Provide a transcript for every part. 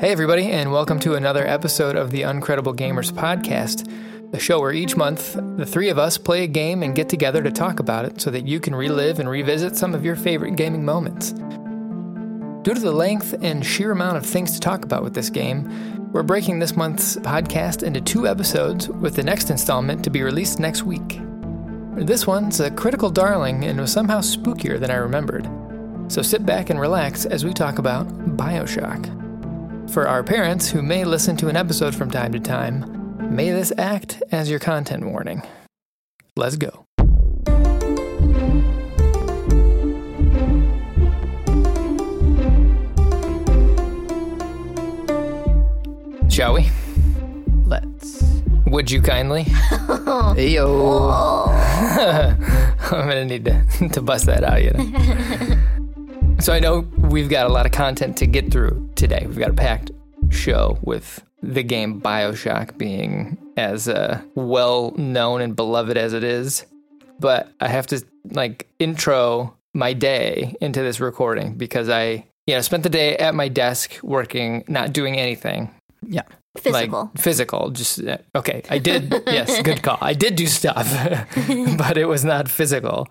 Hey, everybody, and welcome to another episode of the Uncredible Gamers podcast, the show where each month the three of us play a game and get together to talk about it so that you can relive and revisit some of your favorite gaming moments. Due to the length and sheer amount of things to talk about with this game, we're breaking this month's podcast into two episodes, with the next installment to be released next week. This one's a critical darling and was somehow spookier than I remembered. So sit back and relax as we talk about Bioshock. For our parents who may listen to an episode from time to time, may this act as your content warning. Let's go. Shall we? Let's. Would you kindly? Heyo. I'm gonna need to, to bust that out, you know. So I know we've got a lot of content to get through today. We've got a packed show with the game Bioshock being as uh, well known and beloved as it is. But I have to like intro my day into this recording because I, you know, spent the day at my desk working, not doing anything. Yeah. Physical. Like physical. Just uh, okay. I did. yes, good call. I did do stuff, but it was not physical.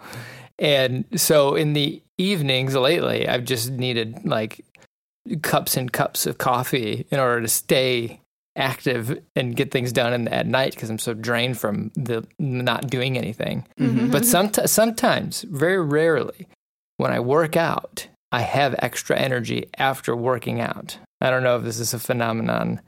And so in the evenings lately, I've just needed like cups and cups of coffee in order to stay active and get things done in, at night because I'm so drained from the not doing anything. Mhm. But some, sometimes, very rarely, when I work out, I have extra energy after working out. I don't know if this is a phenomenon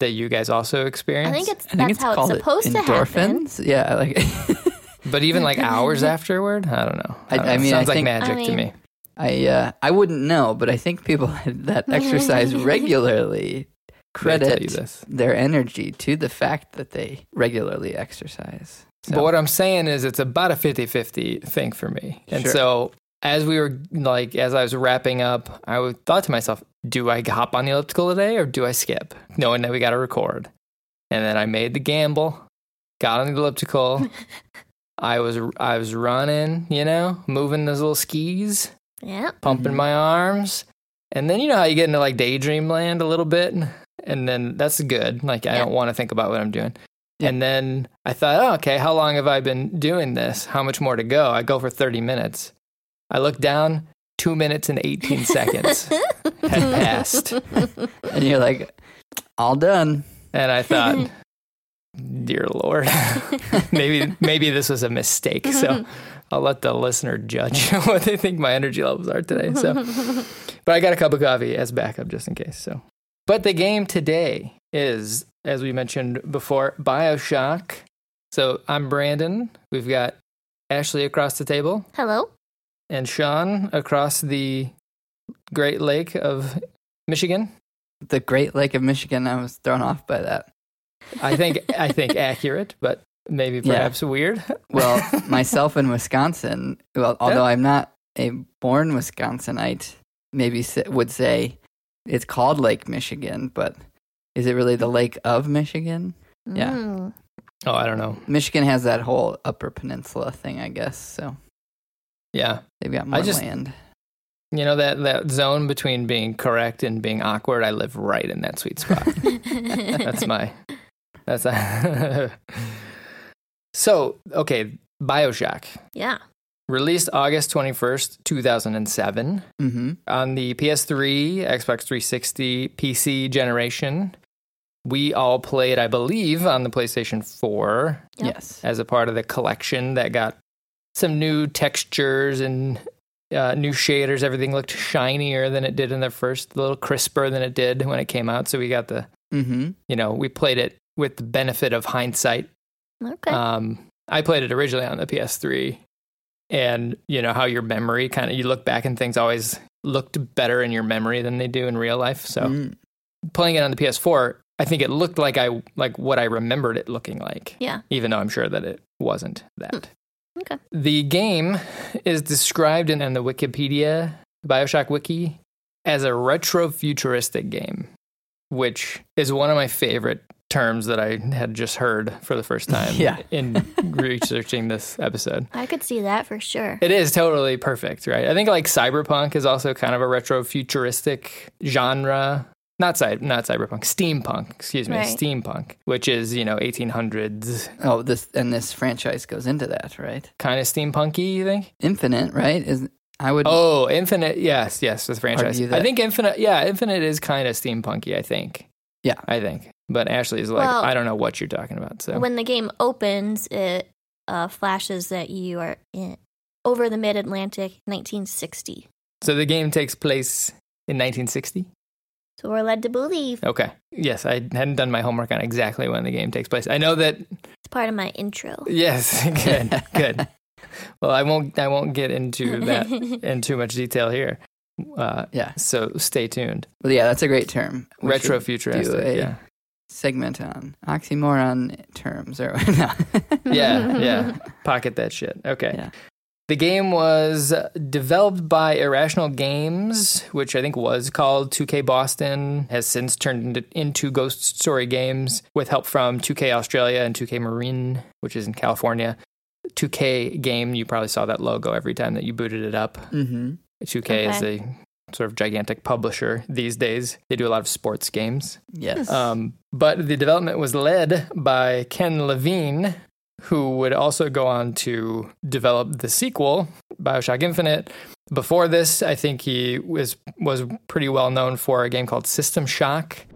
that you guys also experience. I think it's I think that's it's how it's called supposed to happen. endorphins. Yeah, like but even like hours afterward, I don't know. I- don't I know. mean, I sounds like think- magic I to me. I uh, I wouldn't know, but I think people that exercise regularly credit this. their energy to the fact that they regularly exercise. So, But what I'm saying is it's about a 50-50 thing for me. And Sure. so as we were like as I was wrapping up, I would- thought to myself, do I hop on the elliptical today or do I skip? Knowing that we got to record. And then I made the gamble, got on the elliptical. I was I was running, you know, moving those little skis, Yeah. pumping Mhm. my arms. And then you know how you get into like daydream land a little bit and then that's good. Like I Yeah. don't want to think about what I'm doing. Yeah. And then I thought, oh, okay, how long have I been doing this? How much more to go? I go for 30 minutes. I look down, two minutes and 18 seconds had passed. and you're like, all done. And I thought, dear Lord, maybe, maybe this was a mistake. So I'll let the listener judge what they think my energy levels are today. So, but I got a cup of coffee as backup just in case. So, but the game today is, as we mentioned before, Bioshock. So I'm Brandon. We've got Ashley across the table Hello. and Sean across the Great Lake of Michigan. The Great Lake of Michigan. I was thrown off by that. I think I think accurate, but maybe Yeah. perhaps weird. Well, myself in Wisconsin. Well, although I'm not a born Wisconsinite, maybe would say it's called Lake Michigan, but is it really the Lake of Michigan? Yeah. Mm. oh, I don't know. Michigan has that whole Upper Peninsula thing, I guess. So Yeah, they've got more just- land. you know that that zone between being correct and being awkward. I live right in that sweet spot. that's my. That's so okay. Bioshock yeah. released August twenty first, two thousand and seven. Mm-hmm. on the PS3, Xbox 360, PC generation. We all played, I believe, on the PlayStation 4 Yep. Yes. as a part of the collection that got some new textures and uh, new shaders. Everything looked shinier than it did in the first, a little crisper than it did when it came out. So we got the, Mm-hmm. you know, we played it with the benefit of hindsight. Okay. Um, I played it originally on the PS3, and you know how your memory kind of you look back and things always looked better in your memory than they do in real life. So Mm. playing it on the PS4, I think it looked like I like what I remembered it looking like. Yeah. Even though I'm sure that it wasn't that. Okay. The game is described in, in the Wikipedia Bioshock Wiki as a retro futuristic game, which is one of my favorite terms that I had just heard for the first time Yeah. in researching this episode. I could see that for sure. It is totally perfect, right? I think like cyberpunk is also kind of a retro futuristic genre not cy- not cyberpunk, steampunk. Excuse me, Right. steampunk, which is you know 1800s Oh, this and this franchise goes into that, right? kind of steampunky. You think? Infinite, right? Is I would Oh, Infinite. Yes, yes, the franchise. Argue I think Infinite. Yeah, Infinite is kind of steampunky. I think. Yeah. I think. But Ashley's like, Well- I don't know what you're talking about. So When the game opens, it uh, flashes that you are in over the mid Atlantic, 1960. so the game takes place in 1960. So we're led to believe Okay. Yes, I hadn't done my homework on exactly when the game takes place. I know that. it's part of my intro. Yes. Good. good. Well, I won't. I won't get into that in too much detail here. Uh, yeah. so stay tuned. Well, yeah, that's a great term. We Retro futuristic. a Yeah. Segment on oxymoron terms or no. Yeah. Yeah. Pocket that shit. Okay. Yeah. The game was developed by Irrational Games, which I think was called 2K Boston, has since turned into, into Ghost Story Games with help from 2K Australia and 2K Marin, which is in California. 2K game, you probably saw that logo every time that you booted it up. mm-hmm. 2K is a sort of gigantic publisher these days. They do a lot of sports games. Yes. Um, but the development was led by Ken Levine, who would also go on to develop the sequel, Bioshock Infinite. Before this, I think he was was pretty well known for a game called System Shock.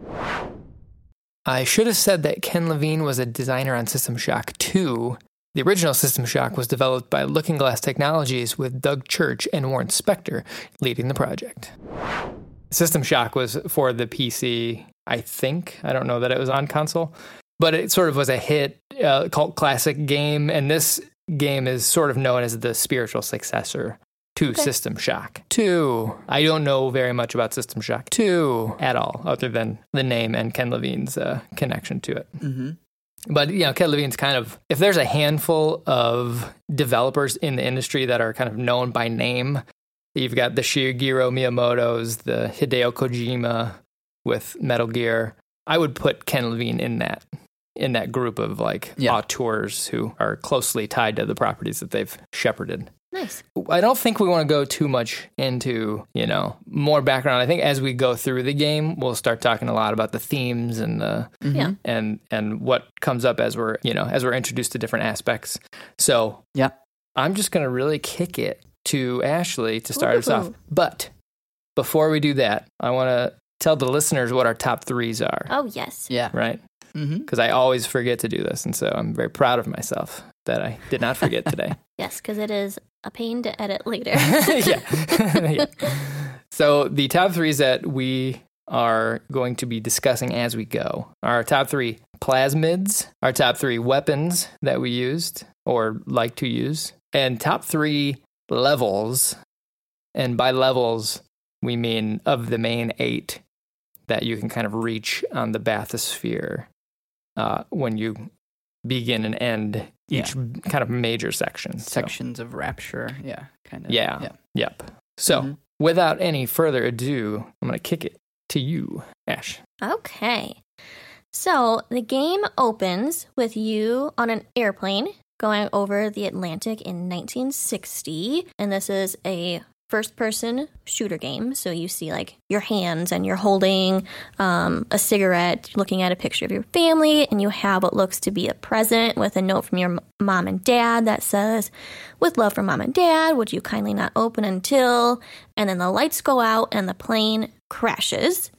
I should have said that Ken Levine was a designer on System Shock 2. The original System Shock was developed by Looking Glass Technologies with Doug Church and Warren Spector leading the project. System Shock was for the PC, I think. I don't know that it was on console, but it sort of was a hit uh, cult classic game. And this game is sort of known as the spiritual successor to System Shock 2. I don't know very much about System Shock 2 at all, other than the name and Ken Levine's uh, connection to it. mm-hmm. But you know, Ken Levine's kind of if there's a handful of developers in the industry that are kind of known by name, you've got the Shigeru Miyamoto's, the Hideo Kojima with Metal Gear. I would put Ken Levine in that in that group of like Yeah. auteurs who are closely tied to the properties that they've shepherded. Nice. I don't think we want to go too much into, you know, more background. I think as we go through the game, we'll start talking a lot about the themes and the Mm-hmm. Yeah. and and what comes up as we're, you know, as we're introduced to different aspects. So, Yeah. I'm just going to really kick it to Ashley to start us off. But before we do that, I want to tell the listeners what our top 3s are, Oh, yes. Yeah. right? Mm-hmm. Cuz I always forget to do this, and so I'm very proud of myself that I did not forget today. Yes, because it is a pain to edit later. yeah. yeah. So the top threes that we are going to be discussing as we go are our top three plasmids, our top three weapons that we used or like to use, and top three levels. And by levels, we mean of the main eight that you can kind of reach on the bathysphere uh, when you begin and end each kind of major section. So- Sections of rapture. Yeah. Kind of. Yeah. Yeah. Yep. So, Mhm. without any further ado, I'm going to kick it to you, Ash. Okay. So the game opens with you on an airplane going over the Atlantic in 1960. And this is a first person shooter game. So you see like your hands and you're holding um, a cigarette, looking at a picture of your family, and you have what looks to be a present with a note from your m- mom and dad that says, With love from mom and dad, would you kindly not open until? And then the lights go out and the plane crashes.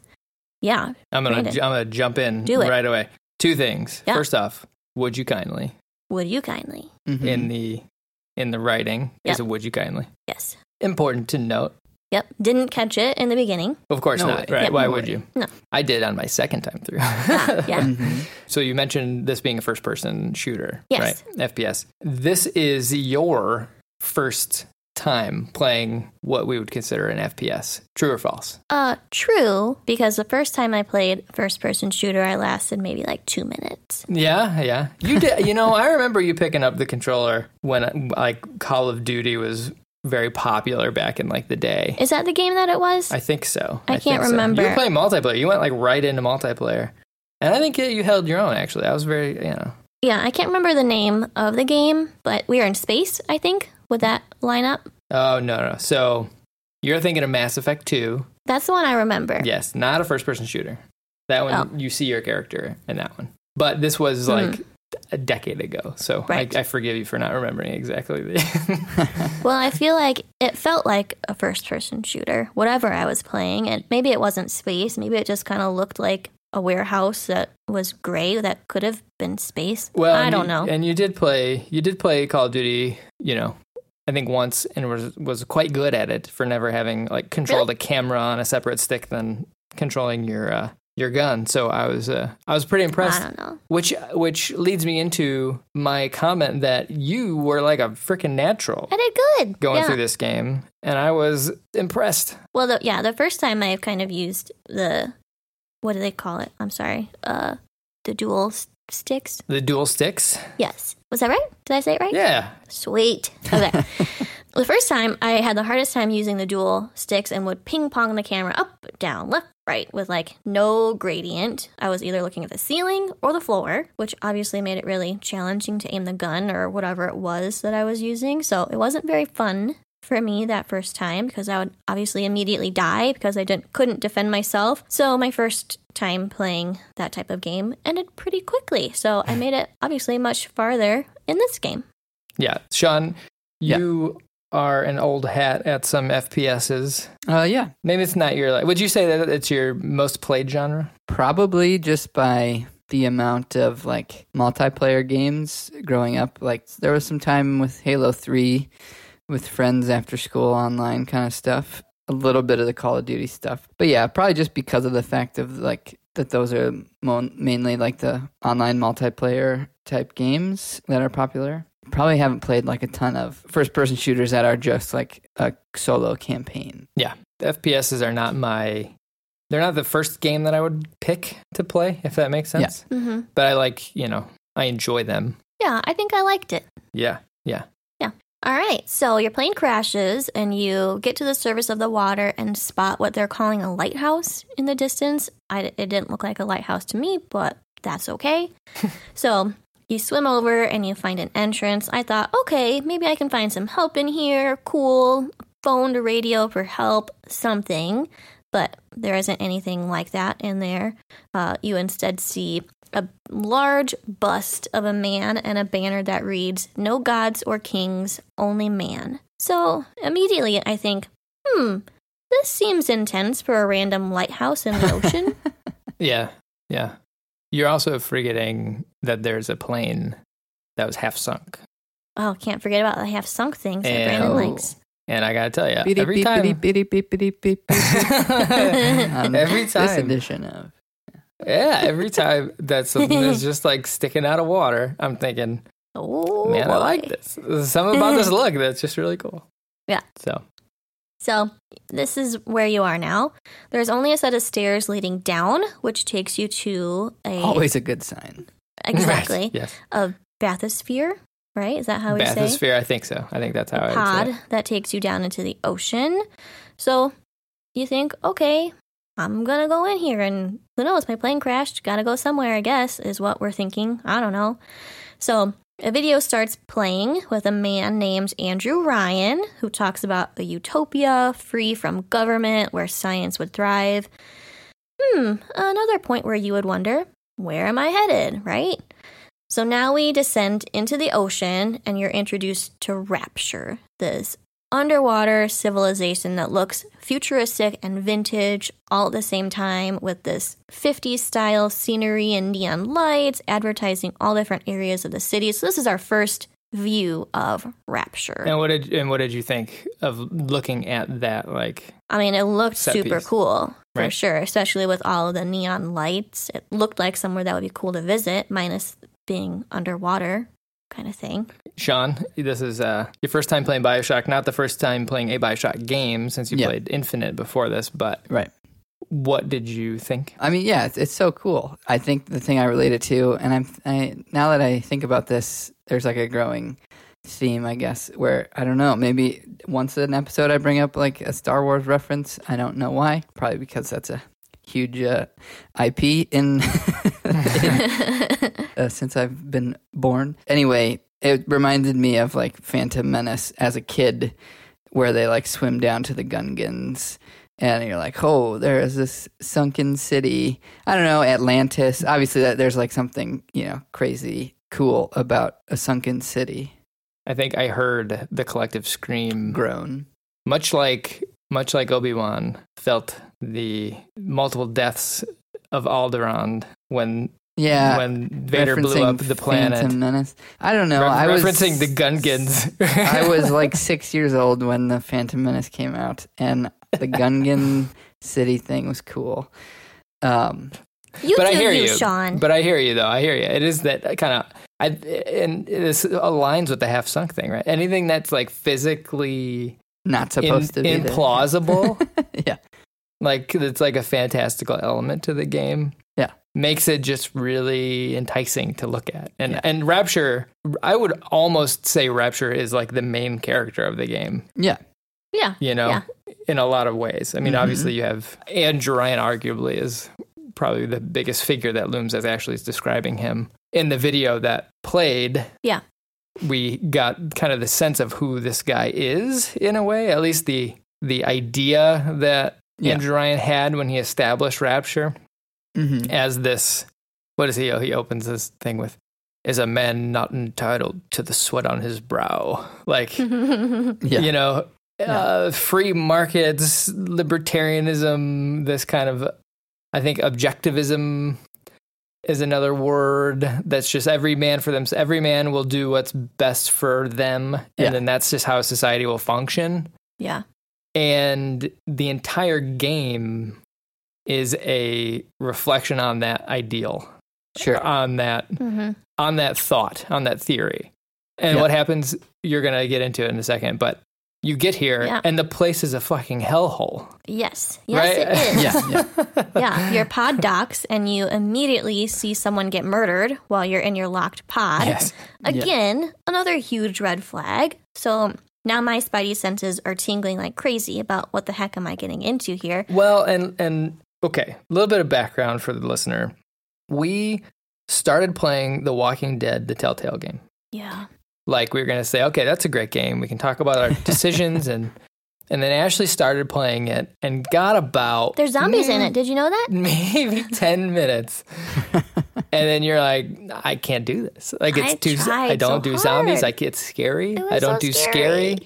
Yeah, I'm going to I'm going to jump in Do it. right away. Two things. Yeah. First off, would you kindly would you kindly? Mhm. in the in the writing is Yep. a would you kindly. Yes. Important to note. Yep. Didn't catch it in the beginning. Of course No not, way. right? Yeah. Why No would way. you? No. I did on my second time through. Ah, yeah. Mhm. So you mentioned this being a first person shooter, Yes. right? FPS. This is your first time playing what we would consider an FPS. True or false? Uh, true, because the first time I played first person shooter, I lasted maybe like two minutes. Yeah, yeah. You did. you know, I remember you picking up the controller when like Call of Duty was very popular back in like the day. Is that the game that it was? I think so. I think can't so. remember. You were playing multiplayer. You went like right into multiplayer, and I think you you held your own. Actually, I was very, you know. yeah, I can't remember the name of the game, but we were in space, I think. Would that line up? Oh no, no. So you're thinking of Mass Effect Two. That's the one I remember. Yes, not a first person shooter. That one Oh. you see your character in that one. But this was hmm. like a decade ago, so Right. I, I forgive you for not remembering exactly. The Well, I feel like it felt like a first person shooter, whatever I was playing. And maybe it wasn't space. Maybe it just kind of looked like a warehouse that was gray that could have been space. well, I don't you- know. And you did play. You did play Call of Duty. You know, I think once, and was was quite good at it for never having like controlled a camera on a separate stick than controlling your uh, your gun. So I was uh, I was pretty impressed. I don't know. Which which leads me into my comment that you were like a freaking natural I did good. going yeah. through this game, and I was impressed. Well, the, yeah, the first time I've kind of used the, what do they call it? I'm sorry. Uh, the dual sticks. The dual sticks, Yes. Was that right? Did I say it right? yeah, Sweet. Okay. the first time I had the hardest time using the dual sticks and would ping pong the camera up, down, left, right with like no gradient. I was either looking at the ceiling or the floor, which obviously made it really challenging to aim the gun or whatever it was that I was using. So it wasn't very fun for me that first time because I would obviously immediately die because I didn't couldn't defend myself. So my first time playing that type of game ended pretty quickly. So I made it obviously much farther in this game. yeah. Sean, Yeah. you are an old hat at some FPSs. Uh, yeah, Maybe it's not your like. Would you say that it's your most played genre? probably just by the amount of like multiplayer games growing up. Like there was some time with Halo Three, with friends after school online kind of stuff. A little bit of the Call of Duty stuff, but yeah, probably just because of the fact of like that those are mo- mainly like the online multiplayer type games that are popular. Probably haven't played like a ton of first person shooters that are just like a solo campaign. Yeah. The FPSs are not my. They're not the first game that I would pick to play, if that makes sense. Mm-hmm. But I like, you know, I enjoy them. Yeah, I think I liked it. Yeah, yeah, yeah. All right, so your plane crashes and you get to the surface of the water and spot what they're calling a lighthouse in the distance. I, it didn't look like a lighthouse to me, but that's okay. so you swim over and you find an entrance. I thought, okay, maybe I can find some help in here. Cool. Phone to radio for help, something. But there isn't anything like that in there. Uh, you instead see a large bust of a man and a banner that reads, No gods or kings, only man. So immediately I think, hmm, this seems intense for a random lighthouse in the ocean. Yeah, yeah. You're also forgetting that there's a plane that was half sunk. oh, can't forget about the half sunk things that And- Brandon likes. And I gotta tell you, Beep, every beep, time, every This edition of yeah, every time that something is just like sticking out of water, I'm thinking, Oh, man, I like this. There's something about this look that's just really cool. Yeah. So So, this is where you are now. There's only a set of stairs leading down, which takes you to a always a good sign. exactly Right, yes. a bathysphere. Right? Is that how we say? Bathysphere. I think so. I think that's how I would pod that takes you down into the ocean. So you think, okay, I'm gonna go in here, and who knows? My plane crashed. Gotta go somewhere. I guess is what we're thinking. I don't know. So a video starts playing with a man named Andrew Ryan who talks about a utopia free from government where science would thrive. Hmm, another point where you would wonder, where am I headed, right? So now we descend into the ocean and you're introduced to Rapture, this underwater civilization that looks futuristic and vintage all at the same time with this 50s style scenery and neon lights advertising all different areas of the city. So this is our first view of Rapture. And what did and what did you think of looking at that? Like, I mean, it looked super piece. cool for Right. sure, especially with all of the neon lights. It looked like somewhere that would be cool to visit, minus being underwater kind of thing. Sean, this is uh, your first time playing Bioshock. Not the first time playing a Bioshock game since you Yeah. played Infinite before this. But Right. what did you think? I mean, yeah, it's, it's so cool. I think the thing I related to, and I'm I, now that I think about this, there's like a growing theme, I guess, where I don't know, maybe once an episode I bring up like a Star Wars reference. I don't know why. Probably because that's a huge uh, IP in, uh, since I've been born. Anyway, it reminded me of like Phantom Menace as a kid, where they like swim down to the Gungans and you're like, oh, there is this sunken city. I don't know, Atlantis. Obviously, that there's like something you know crazy cool about a sunken city. I think I heard the collective scream, groan, much like much like Obi Wan felt the multiple deaths of Alderaan when Yeah. when Vader blew up referencing the planet. Phantom Menace. I don't know. Re- I was referencing the Gungans. I was like six years old when the Phantom Menace came out, and the Gungan city thing was cool. Um, You but do I hear you, you, Sean. But I hear you though. I hear you. It is that kind of. I and this aligns with the half sunk thing, right? Anything that's like physically not in, supposed to be implausible, yeah, like it's like a fantastical element to the game. Yeah. makes it just really enticing to look at. And Yeah. and Rapture, I would almost say Rapture is like the main character of the game. yeah, yeah. You know, Yeah. in a lot of ways. I mean, Mhm. obviously you have Andrew Ryan, arguably is probably the biggest figure that looms as Ashley is describing him in the video that played. Yeah. we got kind of the sense of who this guy is in a way, at least the the idea that Yeah. Andrew Ryan had when he established Rapture hmm as this. What is he? He opens this thing with, "Is a man not entitled to the sweat on his brow?" Like yeah, you know, uh, free markets, libertarianism, this kind of, I think, objectivism is another word that's just every man for them. Every man will do what's best for them, and Yeah. then that's just how society will function. yeah. And the entire game is a reflection on that ideal, sure. on that hmm on that thought, on that theory. And Yeah. what happens, you're going to get into it in a second, but you get here Yeah. and the place is a fucking hellhole. Yes. Yes, right? it is. Yeah, yeah. yeah. Your pod docks, and you immediately see someone get murdered while you're in your locked pod. Yes. Again, another huge red flag. So now my spidey senses are tingling like crazy about what the heck am I getting into here? Well, and, and okay, a little bit of background for the listener. We started playing The Walking Dead, the Telltale game. Yeah. Like we were going to say, okay, that's a great game. We can talk about our decisions and and then Ashley started playing it and got about There's zombies in mm, it. Did you know that? maybe 10 minutes and then you're like i can't do this like it's I too tried i don't so do zombies hard. i get scary It was i don't so do scary. scary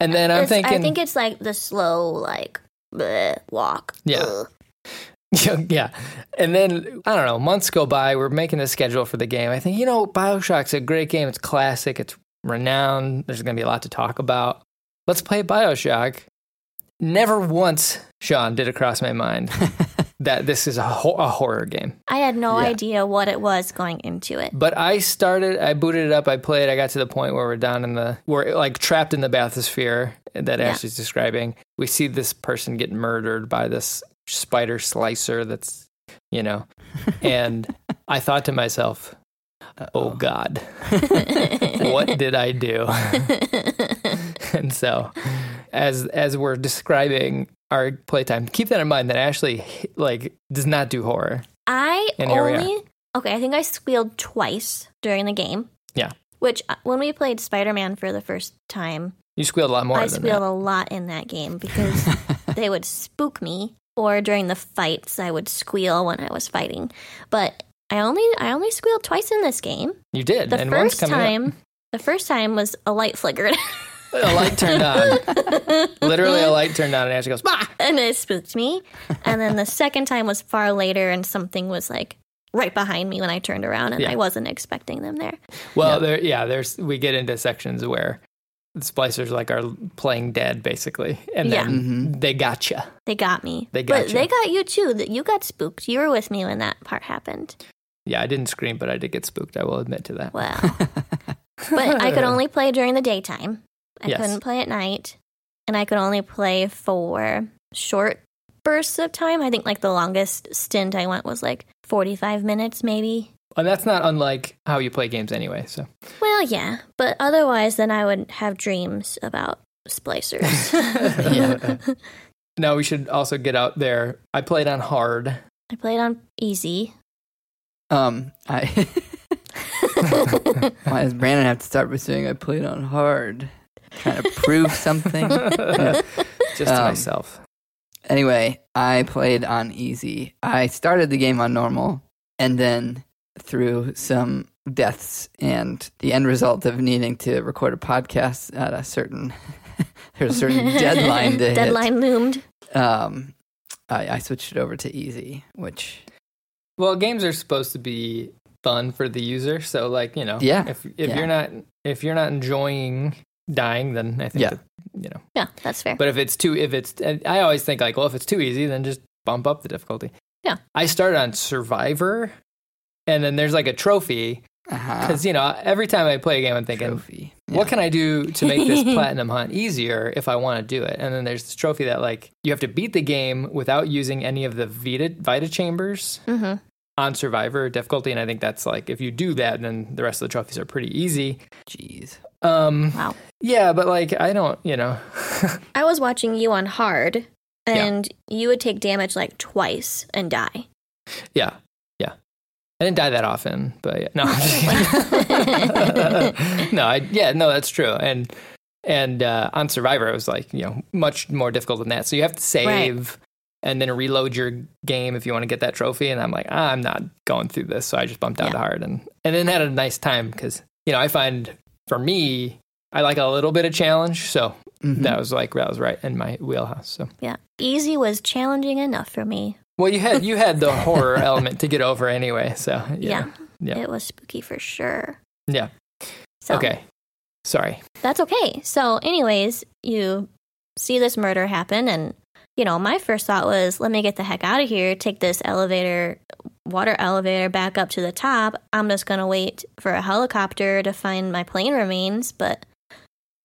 and then i'm It's- thinking I think it's like the slow, like, bleh, walk. Yeah. Ugh. yeah and then i don't know months go by we're making a schedule for the game i think you know bioshock's a great game it's classic it's renowned there's going to be a lot to talk about let's play bioshock never once sean did it cross my mind that this is a, ho- a horror game I had no Yeah. idea what it was going into it. But I started, I booted it up, I played, I got to the point where we're down in the, we're like trapped in the bathysphere that Yeah. Ashley's describing. We see this person get murdered by this spider splicer that's, you know, and I thought to myself, oh God, what did I do? and so as, as we're describing our playtime, keep that in mind that Ashley like does not do horror. I And here we only okay. I think I squealed twice during the game. Yeah. Which uh, when we played Spider Man for the first time, You squealed a lot more I squealed that. a lot in that game because they would spook me, or during the fights I would squeal when I was fighting. But I only I only squealed twice in this game. You did. The first coming up. time, the first time was a light flickered, a light turned on. Literally, a light turned on, and Ashley goes, "Bah!" and it spooked me. And then the second time was far later, and something was like right behind me when I turned around, and Yeah. I wasn't expecting them there. Well, Yeah. there, yeah. There's we get into sections where the splicers like are playing dead, basically, and Yeah. then Mhm. they gotcha. They got me. They got but got they you. got you too. That you got spooked. You were with me when that part happened. Yeah, I didn't scream, but I did get spooked. I will admit to that. Wow. but I could only play during the daytime. I Yes. couldn't play at night, and I could only play for short bursts of time. I think like the longest stint I went was like forty-five minutes, maybe. and that's not unlike how you play games anyway. So Well, yeah, but otherwise, then I would have dreams about splicers. Yeah. now we should also get out there. I played on hard. I played on easy. Um, I why does Brandon have to start by saying I played on hard, trying to prove something? Just to Um, myself. Anyway, I played on easy. I started the game on normal, and then through some deaths and the end result of needing to record a podcast at a certain there's a certain deadline to Deadline loomed. Um, I, I switched it over to easy, which Well, games are supposed to be fun for the user, so like you know, Yeah. If if Yeah. you're not if you're not enjoying dying, then I think Yeah. that, you know. Yeah, that's fair. But if it's too, if it's, and I always think like, well, if it's too easy, then just bump up the difficulty. Yeah. I started on Survivor, and then there's like a trophy because you know every time I play a game, I'm thinking, trophy. what can I do to make this platinum hunt easier if I want to do it? And then there's this trophy that like you have to beat the game without using any of the Vita Vita chambers hmm on Survivor difficulty, and I think that's like if you do that, then the rest of the trophies are pretty easy. Jeez. Um, Wow. yeah, but like I don't, you know, I was watching you on hard, and you would take damage like twice and die. yeah, yeah. I didn't die that often, but yeah. no, I'm just kidding. no, I yeah, no, that's true, and and uh, on Survivor, it was like you know much more difficult than that. So you have to save. And then reload your game if you want to get that trophy. And I'm like, ah, I'm not going through this, so I just bumped down Yeah. to hard, and and then had a nice time because you know I find for me I like a little bit of challenge, so Mhm. that was like that was right in my wheelhouse. So Yeah, easy was challenging enough for me. well, you had you had the horror element to get over anyway. So Yeah, yeah. it was spooky for sure. yeah. So Okay, sorry. that's okay. So, anyways, you see this murder happen, and you know, my first thought was, let me get the heck out of here. Take this elevator, water elevator, back up to the top. I'm just gonna wait for a helicopter to find my plane remains, but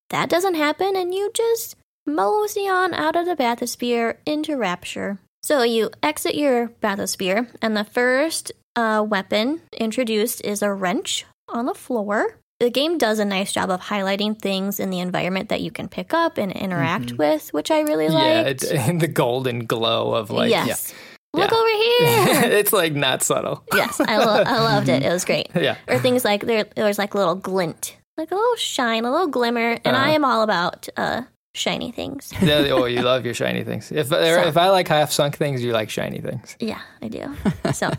that doesn't happen, and you just mosey on out of the bathysphere into Rapture. So you exit your bathysphere, and the first uh, weapon introduced is a wrench on the floor. The game does a nice job of highlighting things in the environment that you can pick up and interact Mhm. with, which I really like. Yeah, the golden glow of like yes. Look Yeah. over here. it's like not subtle. yes, I, lo- I loved it. It was great. Yeah. Or things like there, there was like a little glint, like a little shine, a little glimmer, and I Uh-huh. am all about uh, shiny things. Yeah, oh, you love your shiny things. If if I like half sunk things, you like shiny things. Yeah, I do. So,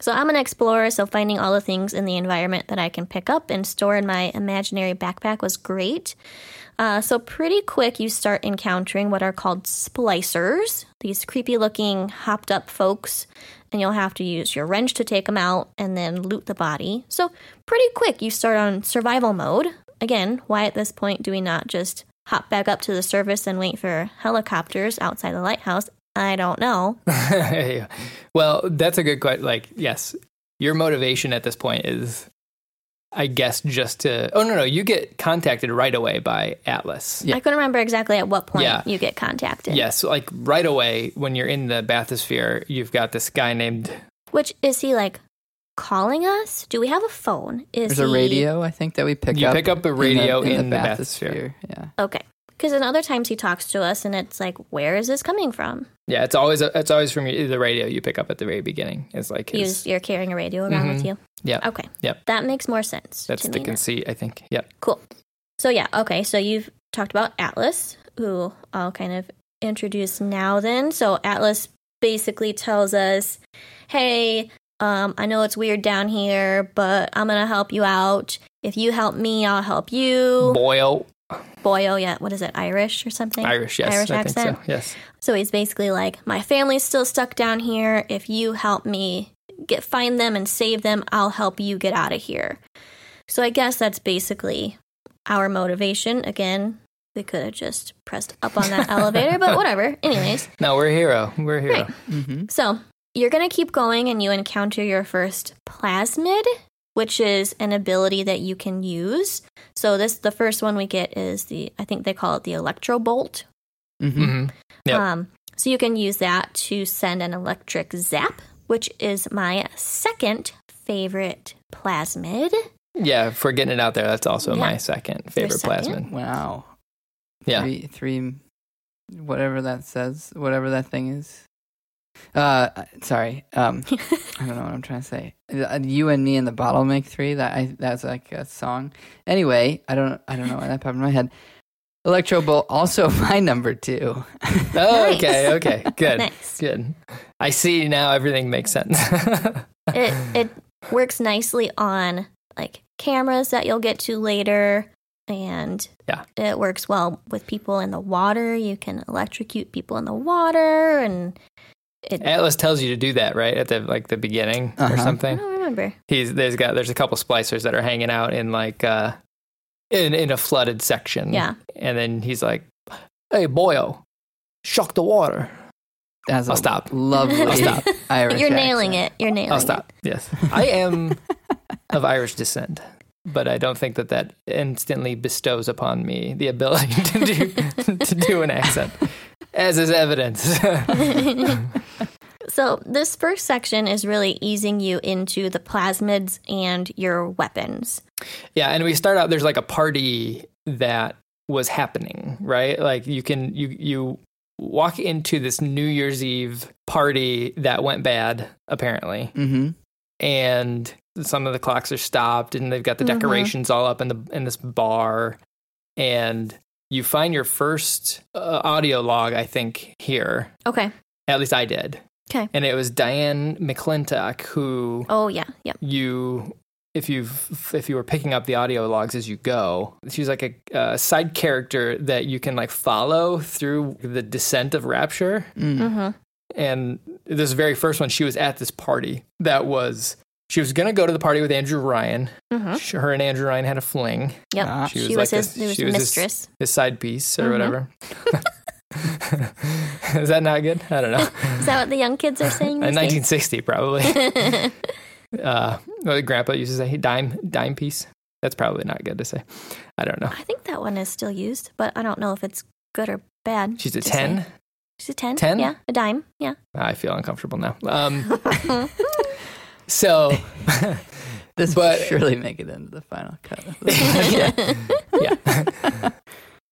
so I'm an explorer. So finding all the things in the environment that I can pick up and store in my imaginary backpack was great. Uh, so pretty quick, you start encountering what are called splicers. These creepy-looking, hopped-up folks, and you'll have to use your wrench to take them out and then loot the body. So pretty quick, you start on survival mode. Again, why at this point do we not just hop back up to the surface and wait for helicopters outside the lighthouse? I don't know. Yeah. Well, that's a good question. Like, yes, your motivation at this point is, I guess, just to. Oh no, no, you get contacted right away by Atlas. Yeah. I couldn't remember exactly at what point Yeah. you get contacted. Yes, like right away when you're in the bathysphere, you've got this guy named. Which is he like calling us? Do we have a phone? Is There's a radio, I think, that we pick You up. You pick up a in the- radio in, in the, the bathysphere. Yeah. Okay. Because in other times he talks to us and it's like, where is this coming from? Yeah, it's always it's always from your- the radio you pick up at the very beginning. It's like his. you're carrying a radio around with Mhm. you. Yeah. Okay. Yep. That makes more sense. That's the me now. conceit, I think. Yeah. Cool. So yeah, okay. So you've talked about Atlas, who I'll kind of introduce now. Then, so Atlas basically tells us, "Hey, um, I know it's weird down here, but I'm gonna help you out. If you help me, I'll help you." Boyle, Boy, oh yeah, what is it, Irish or something? Irish, yes, Irish I accent. think so. Yes. So he's basically like, "My family's still stuck down here. If you help me get find them and save them, I'll help you get out of here." So I guess that's basically our motivation. Again, we could have just pressed up on that elevator, but whatever. Anyways, No, we're a hero. We're a hero. Right. Mm-hmm. so you're gonna keep going, and you encounter your first plasmid, which is an ability that you can use. So this the first one we get is the I think they call it the electro bolt. Mm-hmm. hmm Yep. Um, so you can use that to send an electric zap, which is my second favorite plasmid. Yeah, for getting it out there, that's also Yeah. my second favorite second? plasmid. Wow. Yeah. Three, three, whatever that says, whatever that thing is. Uh, sorry. Um, I don't know what I'm trying to say. Uh, You and me and the bottle make three. That I that's like a song. Anyway, I don't I don't know why that popped in my head. Electro Bolt also my number two. Oh, okay, okay, good, Nice. good. I see now. Everything makes sense. it it works nicely on like cameras that you'll get to later and Yeah. it works well with people in the water you can electrocute people in the water and it Atlas tells you to do that, right at the like the beginning or Uh-huh. i something. don't remember He's there's got there's a couple splicers that are hanging out in like uh in in a flooded section. Yeah. and then he's like, "Hey, boyo, shock the water." That's I'll a stop. Lovely. I'll stop. Irish you're nailing accent. it you're nailing I'll stop. Yes, I am of Irish descent, but I don't think that that instantly bestows upon me the ability to do to do an accent, as is evidence. so this first section is really easing you into the plasmids and your weapons yeah, and we start out. There's like a party that was happening, right? Like you can you you walk into this New Year's Eve party that went bad, apparently, Mhm. and some of the clocks are stopped and they've got the Mhm. decorations all up in the in this bar and you find your first uh, audio log i think here okay at least i did Okay. and it was diane mcclintock who oh yeah yeah you if you if you were picking up the audio logs as you go she's like a, side character that you can like follow through the descent of rapture Mm. mm-hmm. and this very first one she was at this party that was she was gonna go to the party with andrew ryan Mm-hmm. Sh- her and andrew ryan had a fling yep Ah. She she was was, like his, this- he was she was his- mistress his side piece or Mhm. whatever is that not good i don't know is that what the young kids are saying in these days? 1960 probably uh what grandpa used to say dime dime piece that's probably not good to say i don't know I think that one is still used, but I don't know if it's good or bad. she's a to say. 10 She's a 10? 10? Yeah, a dime. Yeah. i feel uncomfortable now um so This But- will surely make it into the final cut. yeah.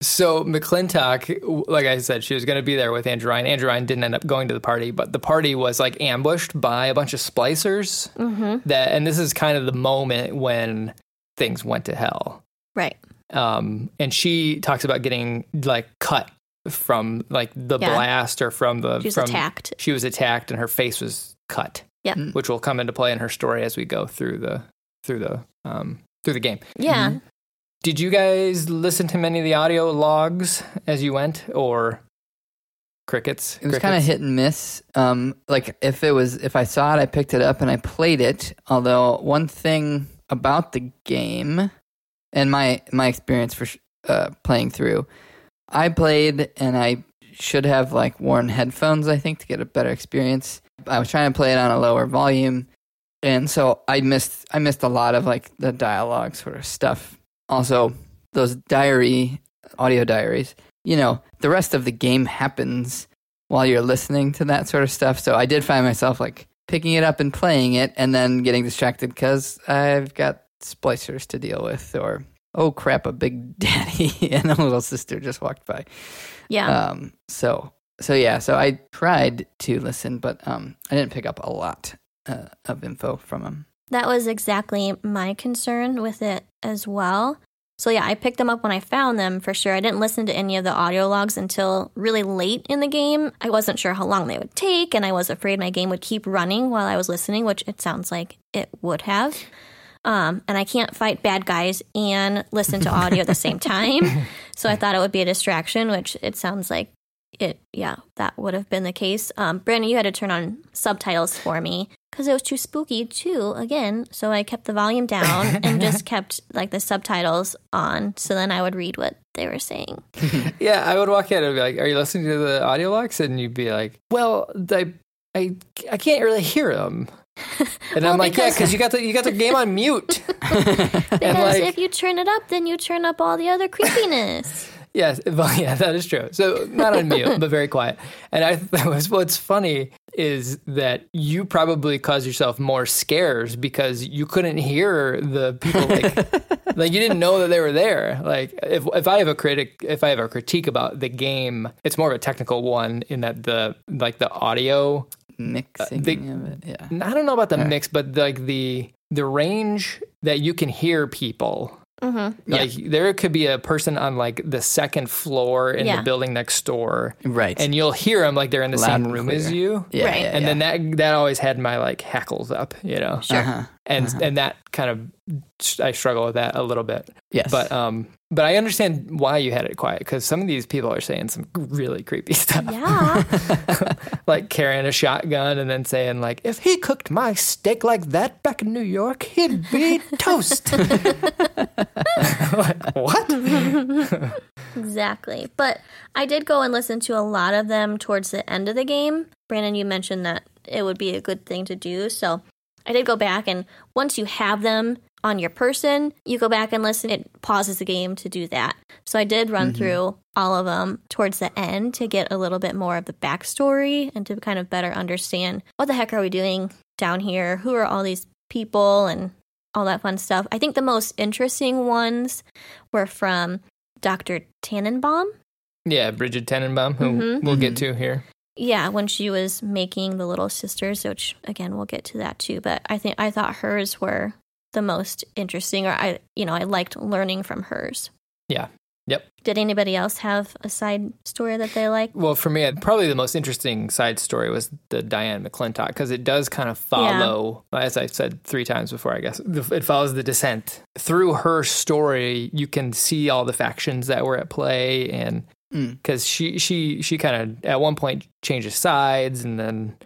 so McClintock, like I said, she was going to be there with Andrew Ryan. Andrew Ryan didn't end up going to the party, but the party was like ambushed by a bunch of splicers. mm-hmm. That, and this is kind of the moment when things went to hell. Right. Um, and she talks about getting like cut from like the Yeah. blast or from the She was from, attacked. She was attacked and her face was cut. Yep. Mm. which will come into play in her story as we go through the through the um through the game. Yeah. Mm-hmm. Did you guys listen to many of the audio logs as you went, or crickets? It was kind of hit and miss. Um, like if it was, if I saw it, I picked it up and I played it. Although one thing about the game and my my experience for sh- uh, playing through, I played and I should have like worn headphones. I think to get a better experience. I was trying to play it on a lower volume, and so I missed I missed a lot of like the dialogue sort of stuff. Also, those diary audio diaries. You know, the rest of the game happens while you're listening to that sort of stuff. So I did find myself like picking it up and playing it and then getting distracted because I've got splicers to deal with or oh crap, a big daddy and a little sister just walked by. Yeah. Um so so yeah, so I tried to listen but um I didn't pick up a lot uh, of info from him. that was exactly my concern with it as well. So yeah, I picked them up when I found them for sure. I didn't listen to any of the audio logs until really late in the game. I wasn't sure how long they would take, and I was afraid my game would keep running while I was listening, which it sounds like it would have. Um, and I can't fight bad guys and listen to audio at the same time. So I thought it would be a distraction, which it sounds like it, yeah, that would have been the case. Um, Brandon, you had to turn on subtitles for me because it was too spooky too, again. So I kept the volume down and just kept like the subtitles on. So then I would read what they were saying. Yeah, I would walk in and be like, "Are you listening to the audio logs?" And you'd be like, "Well, I, I, I can't really hear them." And Well, I'm like, "Yeah, because- because you got the you got the game on mute." Because like- if you turn it up, then you turn up all the other creepiness. Yes, well, yeah, that is true. So not on mute, but very quiet. And I that was what's funny is that you probably caused yourself more scares because you couldn't hear the people like like you didn't know that they were there. Like if if I have a critic if I have a critique about the game, it's more of a technical one in that the like the audio Mixing they- of it. Yeah. I don't know about the Alright. mix, but like the the range that you can hear people Mm-hmm. Yeah. Like there could be a person on like the second floor in Yeah. the building next door, Right. and you'll hear them like they're in the Loud same room clear. as you. yeah, Right. And yeah. then that that always had my like hackles up, you know. Sure. Uh-huh. And and that kind of I struggle with that a little bit. Yes. But um but I understand why you had it quiet because some of these people are saying some really creepy stuff. Yeah. like carrying a shotgun and then saying like if he cooked my steak like that back in New York, he'd be toast. like, what? Exactly. But I did go and listen to a lot of them towards the end of the game. Brandon, you mentioned that it would be a good thing to do. So I did go back, and once you have them on your person, you go back and listen. It pauses the game to do that. So I did run through all of them towards the end to get a little bit more of the backstory and to kind of better understand what the heck are we doing down here? Who are all these people and all that fun stuff. I think the most interesting ones were from Dr. Tenenbaum. Yeah, Bridget Tenenbaum, who Mhm. we'll get to here. Yeah, when she was making the little sisters, which again we'll get to that too. But I think I thought hers were the most interesting, or I, you know, I liked learning from hers. Yeah. Yep. Did anybody else have a side story that they liked? Well, for me, uh, probably the most interesting side story was the Diane McClintock because it does kind of follow, as I said three times before, I guess, it follows the descent. Through her story, you can see all the factions that were at play, and Mm. because she she she kind of at one point changes sides and then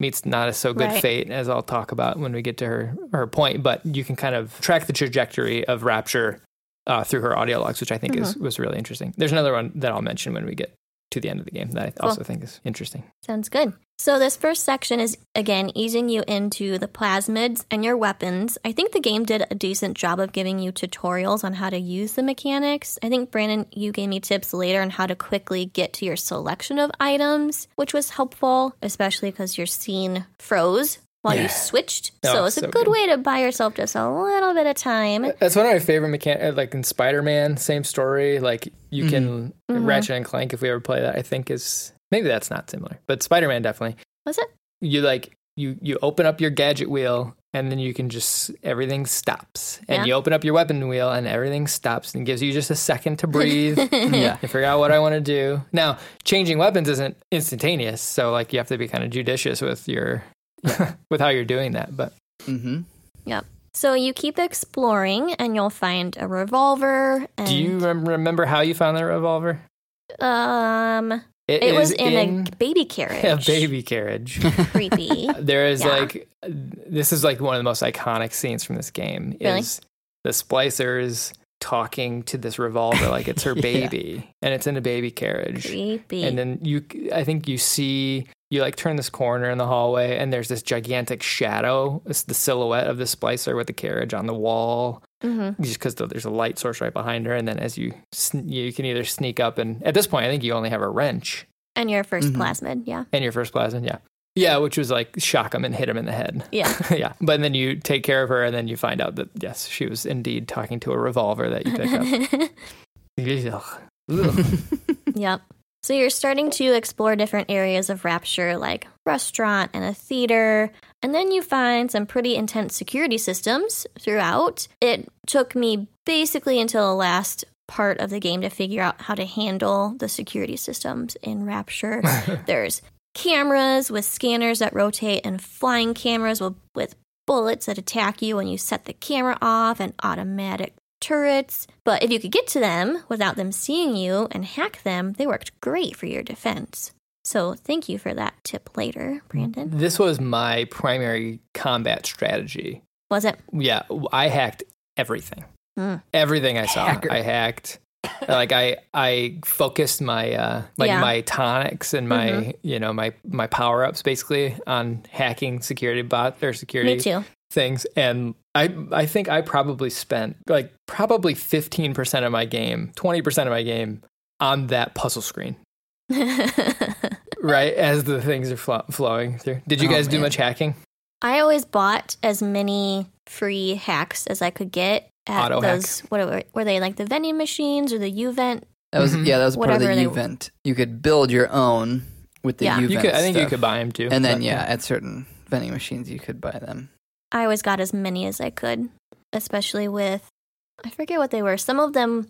meets not a so good Right. fate, as I'll talk about when we get to her her point. But you can kind of track the trajectory of Rapture uh, through her audio logs, which I think is was really interesting. There's another one that I'll mention when we get to the end of the game that I Cool. also think is interesting. Sounds good. So this first section is again easing you into the plasmids and your weapons. I think the game did a decent job of giving you tutorials on how to use the mechanics. I think Brandon, you gave me tips later on how to quickly get to your selection of items, which was helpful, especially because your scene froze while Yeah. you switched. Oh, so it's a good good. way to buy yourself just a little bit of time. That's one of my favorite mechanics. Like in Spider Man, same story. Like you can Mhm. Ratchet and Clank. If we ever play that, I think is maybe that's not similar, but Spider Man definitely. Was it? You like you you open up your gadget wheel and then you can just everything stops, and Yeah. you open up your weapon wheel and everything stops and gives you just a second to breathe. yeah. and figure out what I want to do. Now, changing weapons isn't instantaneous, so like you have to be kind of judicious with your with how you're doing that. But Mm-hmm. So you keep exploring and you'll find a revolver and do you rem- remember how you found that revolver? um It was is in, a baby carriage. a baby carriage. Creepy. there is Yeah. like this is like one of the most iconic scenes from this game Really? is the splicers talking to this revolver like it's her Yeah. baby and it's in a baby carriage. Creepy. And then you, I think you see, you like turn this corner in the hallway, and there's this gigantic shadow. It's the silhouette of the splicer with the carriage on the wall, Mhm. just because there's a light source right behind her. And then as you, sn- you can either sneak up, and at this point, I think you only have a wrench And your 1st Mhm. plasmid, yeah. and your first plasmid. Yeah. Yeah, which was like shock him and hit him in the head. Yeah. yeah. But then you take care of her, and then you find out that, yes, she was indeed talking to a revolver that you pick up. Ugh. Ugh. yep. So you're starting to explore different areas of Rapture, like restaurant and a theater, and then you find some pretty intense security systems throughout. It took me basically until the last part of the game to figure out how to handle the security systems in Rapture. There's cameras with scanners that rotate and flying cameras with, with bullets that attack you when you set the camera off and automatic turrets. But if you could get to them without them seeing you and hack them, they worked great for your defense. So thank you for that tip later, Brandon. This was my primary combat strategy. Was it? Yeah, I hacked everything. Hmm. Everything I saw, Hacker. I hacked. like I, I focused my uh, like Yeah. my tonics and my you know my my power ups basically on hacking security bot or security Me too. things, and I I think I probably spent like probably fifteen percent of my game, twenty percent of my game on that puzzle screen. Right as the things are flo- flowing through. Did you Oh, guys do man. much hacking? I always bought as many free hacks as I could get at Auto those. What were, were they like the vending machines or the U-Invent? That was Mhm. yeah, that was part of the they- event. You could build your own with the Yeah. event. You could. I think you could buy them too. And then but- yeah, at certain vending machines you could buy them. I always got as many as I could, especially with I forget what they were. Some of them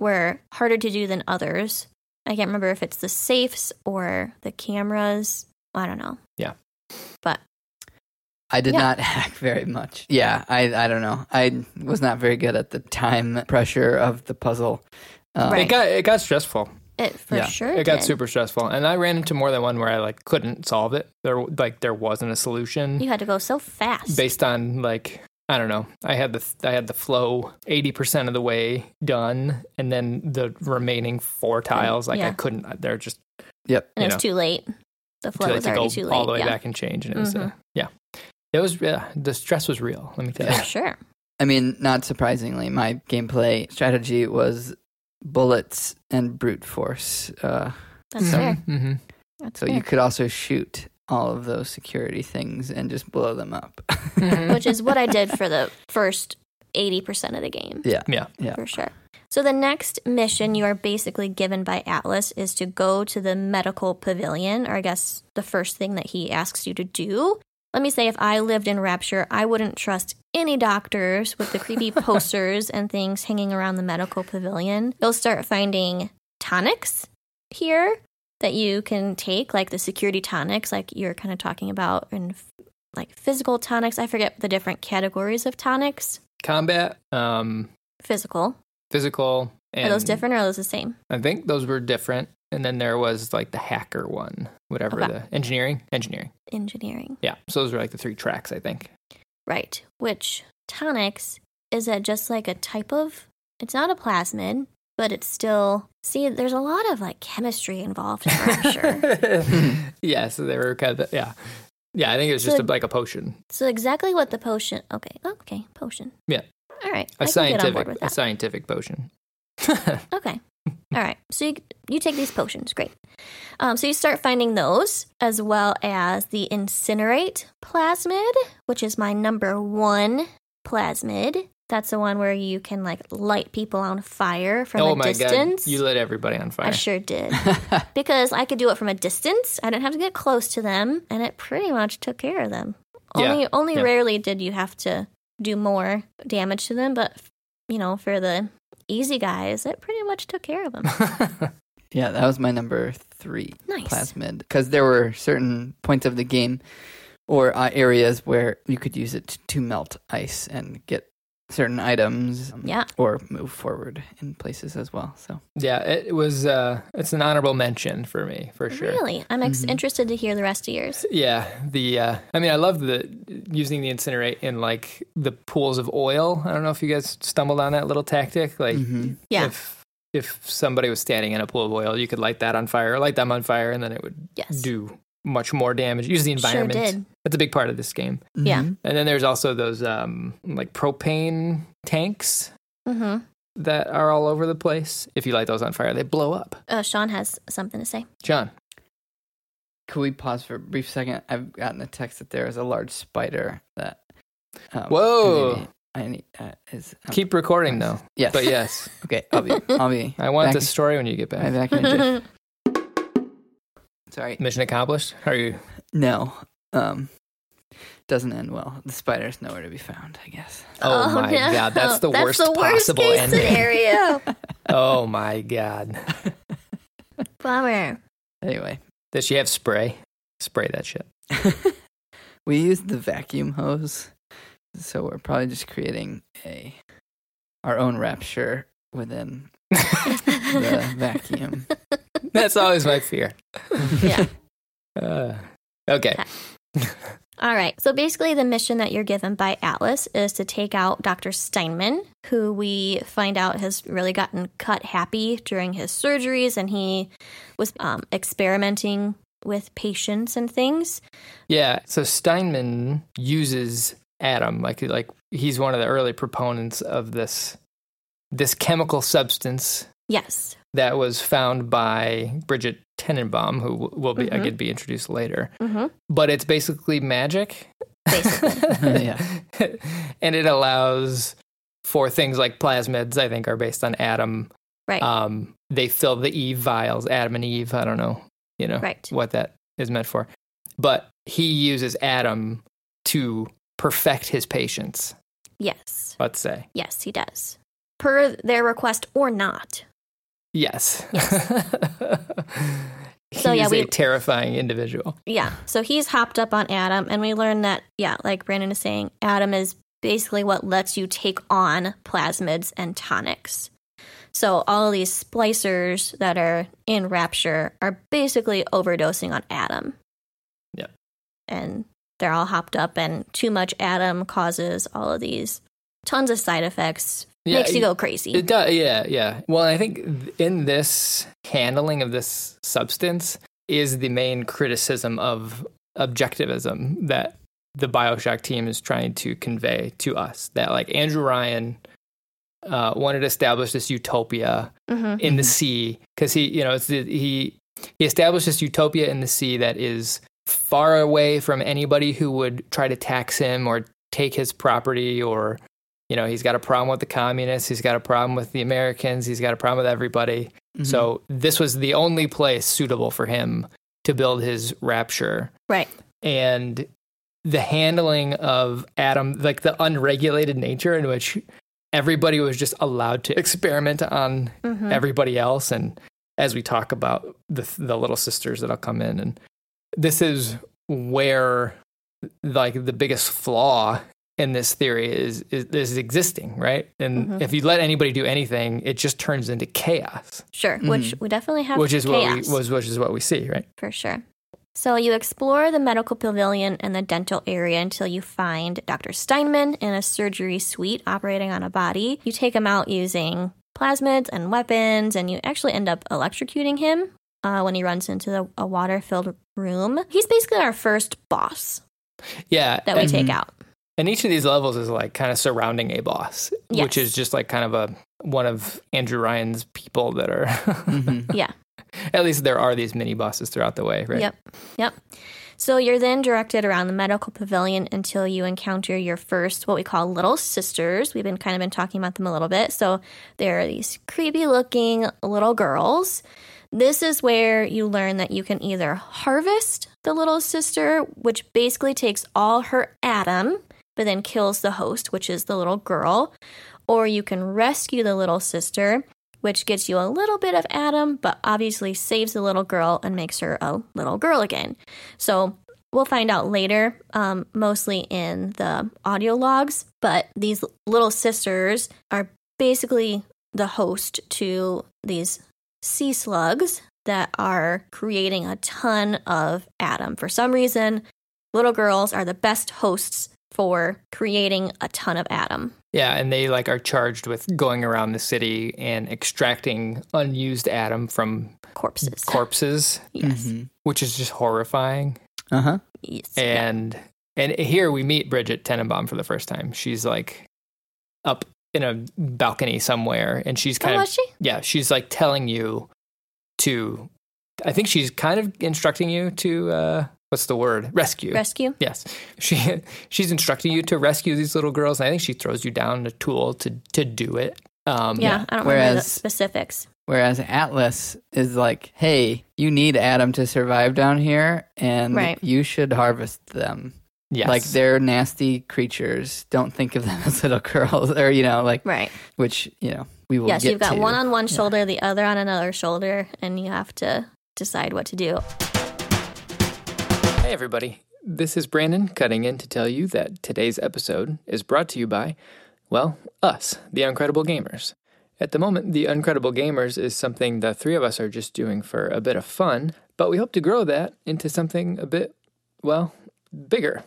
were harder to do than others. I can't remember if it's the safes or the cameras. I don't know. Yeah. But I did Yeah. not hack very much. Yeah, I I don't know. I was not very good at the time pressure of the puzzle. Um, Right. It got it got stressful. It for Yeah. sure It got super stressful, and I ran into more than one where I like couldn't solve it. There like there wasn't a solution You had to go so fast. based on like I don't know. I had the I had the flow eighty percent of the way done, and then the remaining four tiles like I couldn't. They're just Yep. and it was know, too late. The flow was to go already too late. all the way yeah. back and change, and it was uh, Mhm. yeah. It was yeah. The stress was real. Let me tell you. For sure. I mean, not surprisingly, my gameplay strategy was bullets and brute force. Uh, That's So- fair. hmm That's so fair. you could also shoot all of those security things and just blow them up. Which is what I did for the first 80% of the game. yeah. Yeah. Yeah. For sure. So the next mission you are basically given by Atlas is to go to the medical pavilion, or I guess the first thing that he asks you to do. Let me say, if I lived in Rapture, I wouldn't trust any doctors with the creepy posters and things hanging around the medical pavilion. You'll start finding tonics here that you can take, like the security tonics, like you're kind of talking about, and like physical tonics. I forget the different categories of tonics. Combat, um, Physical. physical, and Are those different or are those the same? I think those were different. And then there was like the hacker one, whatever Okay. the engineering, engineering. Engineering. Yeah. So those were like the three tracks, I think. Right. Which tonics is that just like a type of it's not a plasmid, but it's still see, there's a lot of like chemistry involved in Rapture. yeah. So they were kind of yeah, yeah. I think it was just a, like a potion, so exactly what the potion okay, oh, okay, potion. Yeah. All right. a I can get on board scientific, a scientific potion. Okay. All right. So you, you take these potions. Great. Um, so you start finding those as well as the incinerate plasmid, which is my number one plasmid. That's the one where you can like light people on fire from oh a my distance. god! You lit everybody on fire. I sure did. because I could do it from a distance. I didn't have to get close to them, and it pretty much took care of them. Yeah, Only only yeah. rarely did you have to do more damage to them, but you know, for the easy guys, it pretty much took care of them. Yeah, that was my number three Nice. plasmid because there were certain points of the game or uh, areas where you could use it to melt ice and get certain items um, Yeah. or move forward in places as well. So yeah, it was. uh It's an honorable mention for me for sure. Really? I'm ex- Mhm. interested to hear the rest of yours. Yeah, the uh, I mean, I love the using the incinerate in like the pools of oil. I don't know if you guys stumbled on that little tactic. Like, Mhm. Yeah. if if somebody was standing in a pool of oil, you could light that on fire, or light them on fire, and then it would Yes. do much more damage. Use the Sure environment. did. That's a big part of this game. Yeah. Mhm. And then there's also those um, like propane tanks Mm-hmm. that are all over the place. If you light those on fire, they blow up. Uh, Sean has something to say. John, Could we pause for a brief second? I've gotten a text that there is a large spider that. Um, Whoa. I need uh, is um, keep recording though. yes, But yes, Okay, I'll be. I'll be. I want back the story when you get I'll be back. back in a jiff. Sorry. Mission accomplished. Are you? No. Um. Doesn't end well. The spider's nowhere to be found. I guess. Oh, my no. god, that's the worst the worst possible case ending. scenario. Oh my god. Bummer. Anyway, Does she have spray? Spray that shit. we used the vacuum hose, so we're probably just creating a our own rapture within the vacuum. That's always my fear. yeah. Uh, okay. All right. So basically, the mission that you're given by Atlas is to take out Dr. Steinman, who we find out has really gotten cut happy during his surgeries, and he was um, experimenting with patients and things. Yeah. So Steinman uses Adam like like he's one of the early proponents of this this chemical substance Yes. That was found by Bridget Tenenbaum, who will be Mhm. again be introduced later. Mm-hmm. But it's basically magic. Basically. Yeah. and it allows for things like plasmids, I think, are based on Adam. Right. Um, they fill the Eve vials, Adam and Eve. I don't know, you know, Right. what that is meant for. But he uses Adam to perfect his patients, yes. let's say. Yes, he does. per their request or not. Yes. So, yeah, we- a terrifying individual. Yeah. So he's hopped up on Adam, and we learn that, yeah, like Brandon is saying, Adam is basically what lets you take on plasmids and tonics. So all of these splicers that are in Rapture are basically overdosing on Adam. Yeah. And they're all hopped up, and too much Adam causes all of these tons of side effects, Yeah, makes you go crazy. It does, yeah, yeah. Well, I think in this handling of this substance is the main criticism of objectivism that the Bioshock team is trying to convey to us. That like Andrew Ryan uh, wanted to establish this utopia Mhm. in the Mhm. sea because he, you know, it's the, he he established this utopia in the sea that is far away from anybody who would try to tax him or take his property or you know he's got a problem with the communists he's got a problem with the americans he's got a problem with everybody Mhm. so this was the only place suitable for him to build his rapture Right. and the handling of Adam, like the unregulated nature in which everybody was just allowed to experiment on Mhm. everybody else. And as we talk about the the little sisters that'll come in, and this is where like the biggest flaw in this theory is is, is existing, right? And Mhm. if you let anybody do anything, it just turns into chaos, Sure. Which we definitely have which is chaos. what we was, which is what we see, right? for sure. So you explore the medical pavilion and the dental area until you find Dr. Steinman in a surgery suite operating on a body. You take him out using plasmids and weapons, and you actually end up electrocuting him uh, when he runs into the, a water-filled room. He's basically our first boss Yeah, that we and- take out. And each of these levels is like kind of surrounding a boss, which is just like kind of a one of Andrew Ryan's people that are. Mhm. Yeah. At least there are these mini bosses throughout the way, right? Yep. Yep. So you're then directed around the medical pavilion until you encounter your first what we call little sisters. We've been kind of been talking about them a little bit. So there are these creepy looking little girls. This is where you learn that you can either harvest the little sister, which basically takes all her Adam, but then kills the host, which is the little girl, or you can rescue the little sister, which gets you a little bit of Adam, but obviously saves the little girl and makes her a little girl again. So we'll find out later, um, mostly in the audio logs, but these little sisters are basically the host to these sea slugs that are creating a ton of Adam. For some reason, little girls are the best hosts for creating a ton of Adam. Yeah, and they like are charged with going around the city and extracting unused Adam from Corpses. corpses, Yes. Mhm. which is just horrifying. Uh-huh. yes. Yeah. And and here we meet Bridget Tenenbaum for the first time. She's like up in a balcony somewhere, and she's Oh, kind of was she? yeah, she's like telling you to. I think she's kind of instructing you to uh, what's the word? Rescue. Rescue? yes, she she's instructing you to rescue these little girls. And I think she throws you down a tool to to do it. Um, Yeah, I don't remember the Whereas- specifics. Whereas Atlas is like, hey, you need Adam to survive down here, and Right. you should harvest them. yes. Like they're nasty creatures. Don't think of them as little girls, or you know, like Right. which you know we will. yes, get you've got to. one on one Yeah. shoulder, the other on another shoulder, and you have to decide what to do. Hey, everybody. This is Brandon cutting in to tell you that today's episode is brought to you by, well, us, the Uncredible Gamers. At the moment, the Uncredible Gamers is something the three of us are just doing for a bit of fun, but we hope to grow that into something a bit, well, bigger.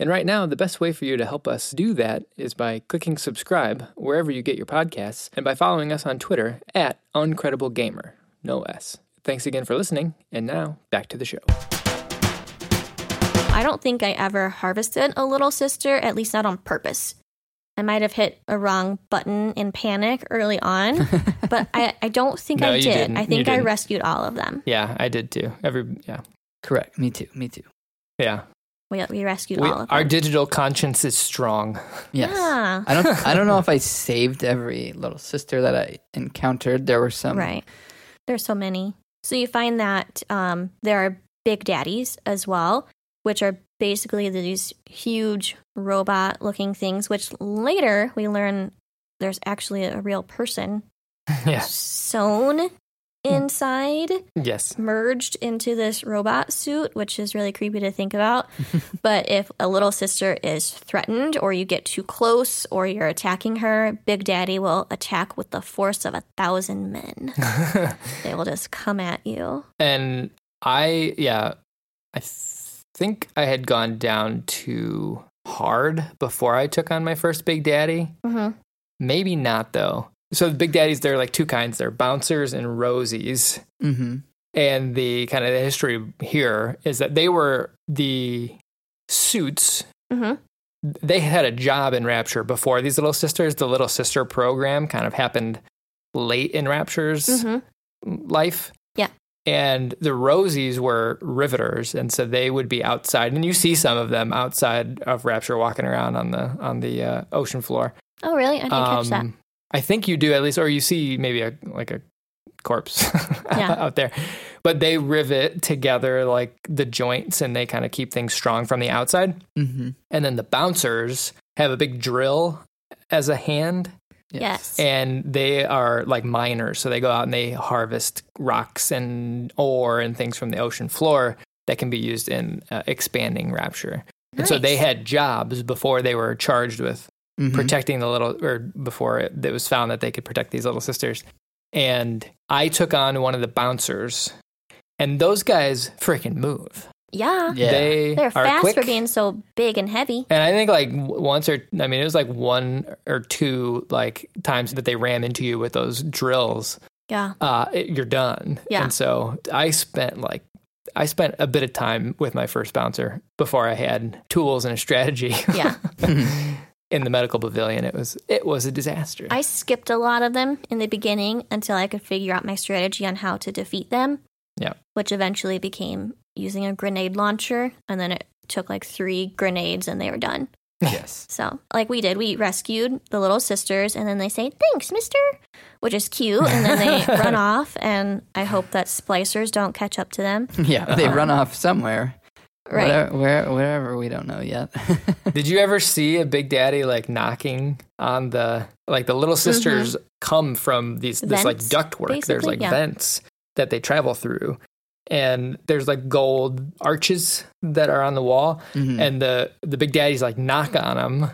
And right now, the best way for you to help us do that is by clicking subscribe wherever you get your podcasts and by following us on Twitter at Uncredible Gamer, No S. Thanks again for listening, and now back to the show. I don't think I ever harvested a little sister, at least not on purpose. I might have hit a wrong button in panic early on, but I, I don't think No, I did. I think I rescued all of them. Yeah, I did too. Every yeah, Correct. Me too. Me too. yeah. We, we rescued We, all of our digital conscience is strong. Yes. Yeah. I don't. I don't know if I saved every little sister that I encountered. There were some. Right. There's so many. So you find that um, there are big daddies as well, which are basically these huge robot looking things, which later we learn there's actually a real person yeah. sewn hmm. inside, Yes. merged into this robot suit, which is really creepy to think about. but if a little sister is threatened, or you get too close, or you're attacking her, Big Daddy will attack with the force of a thousand men. they will just come at you. And I, yeah, I th- think I had gone down too hard before I took on my first Big Daddy. hmm Maybe not though. So the Big Daddies, they're like two kinds. They're bouncers and rosies. Mm-hmm. And the kind of the history here is that they were the suits. hmm They had a job in Rapture before these little sisters. The little sister program kind of happened late in Rapture's hmm life. Yeah. And the Rosies were riveters, and so they would be outside, and you see some of them outside of Rapture walking around on the on the uh, ocean floor. Oh, really? I didn't catch that. Um, I think you do at least, or you see maybe a like a corpse Yeah. out there. But they rivet together like the joints, and they kind of keep things strong from the outside. Mm-hmm. And then the bouncers have a big drill as a hand, Yes. and they are like miners. So they go out and they harvest rocks and ore and things from the ocean floor that can be used in uh, expanding Rapture. And so they had jobs before they were charged with Mm-hmm. protecting the little, or before it, it was found that they could protect these little sisters. And I took on one of the bouncers, and those guys freaking move. Yeah. Yeah. They They're are fast quick. for being so big and heavy. And I think like once or I mean it was like one or two like times that they ram into you with those drills. Yeah. Uh, it, you're done. Yeah. And so I spent like I spent a bit of time with my first bouncer before I had tools and a strategy. Yeah. in the medical pavilion, it was it was a disaster. I skipped a lot of them in the beginning until I could figure out my strategy on how to defeat them. Yeah. Which eventually became using a grenade launcher. And then it took like three grenades and they were done. yes. So, like we did, we rescued the little sisters and then they say, Thanks, mister, which is cute. And then they run off. And I hope that splicers don't catch up to them. Yeah. They run off somewhere. Right. Whatever, where, wherever we don't know yet. Did you ever see a Big Daddy like knocking on the like the little sisters mm-hmm. come from these this like Vents, ductwork. There's like yeah. vents that they travel through. And there's like gold arches that are on the wall, Mhm. and the the big daddies like knock on them.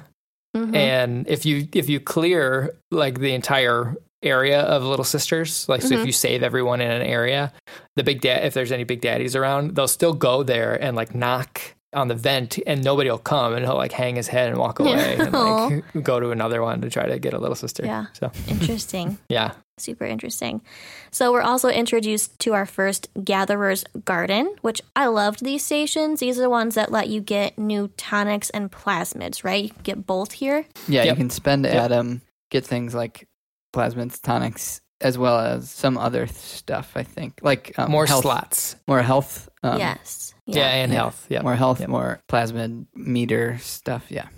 Mhm. And if you if you clear like the entire area of little sisters, like so if Mhm. you save everyone in an area, the big dad if there's any big daddies around, they'll still go there and like knock on the vent and nobody will come and he'll like hang his head and walk away and like go to another one to try to get a little sister. Yeah. So Interesting. yeah. Super interesting. So we're also introduced to our first Gatherer's Garden, which I loved these stations. These are the ones that let you get new tonics and plasmids, right? You can get both here. Yeah, Yep. you can spend Yep. Adam, get things like plasmids, tonics, as well as some other stuff. I think like um, More health, slots. more health. Um, yes. Yeah, and yeah. health. Yeah. more health, Yep. more plasmid meter stuff. Yeah,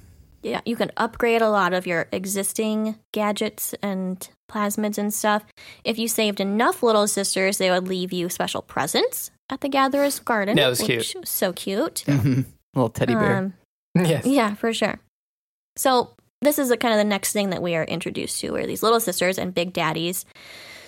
Yeah, you can upgrade a lot of your existing gadgets and plasmids and stuff. If you saved enough little sisters, they would leave you special presents at the Gatherer's Garden. That was which was so cute. Mhm. little teddy bear. Um, yes. Yeah, for sure. So this is the kind of the next thing that we are introduced to, are these little sisters and big daddies.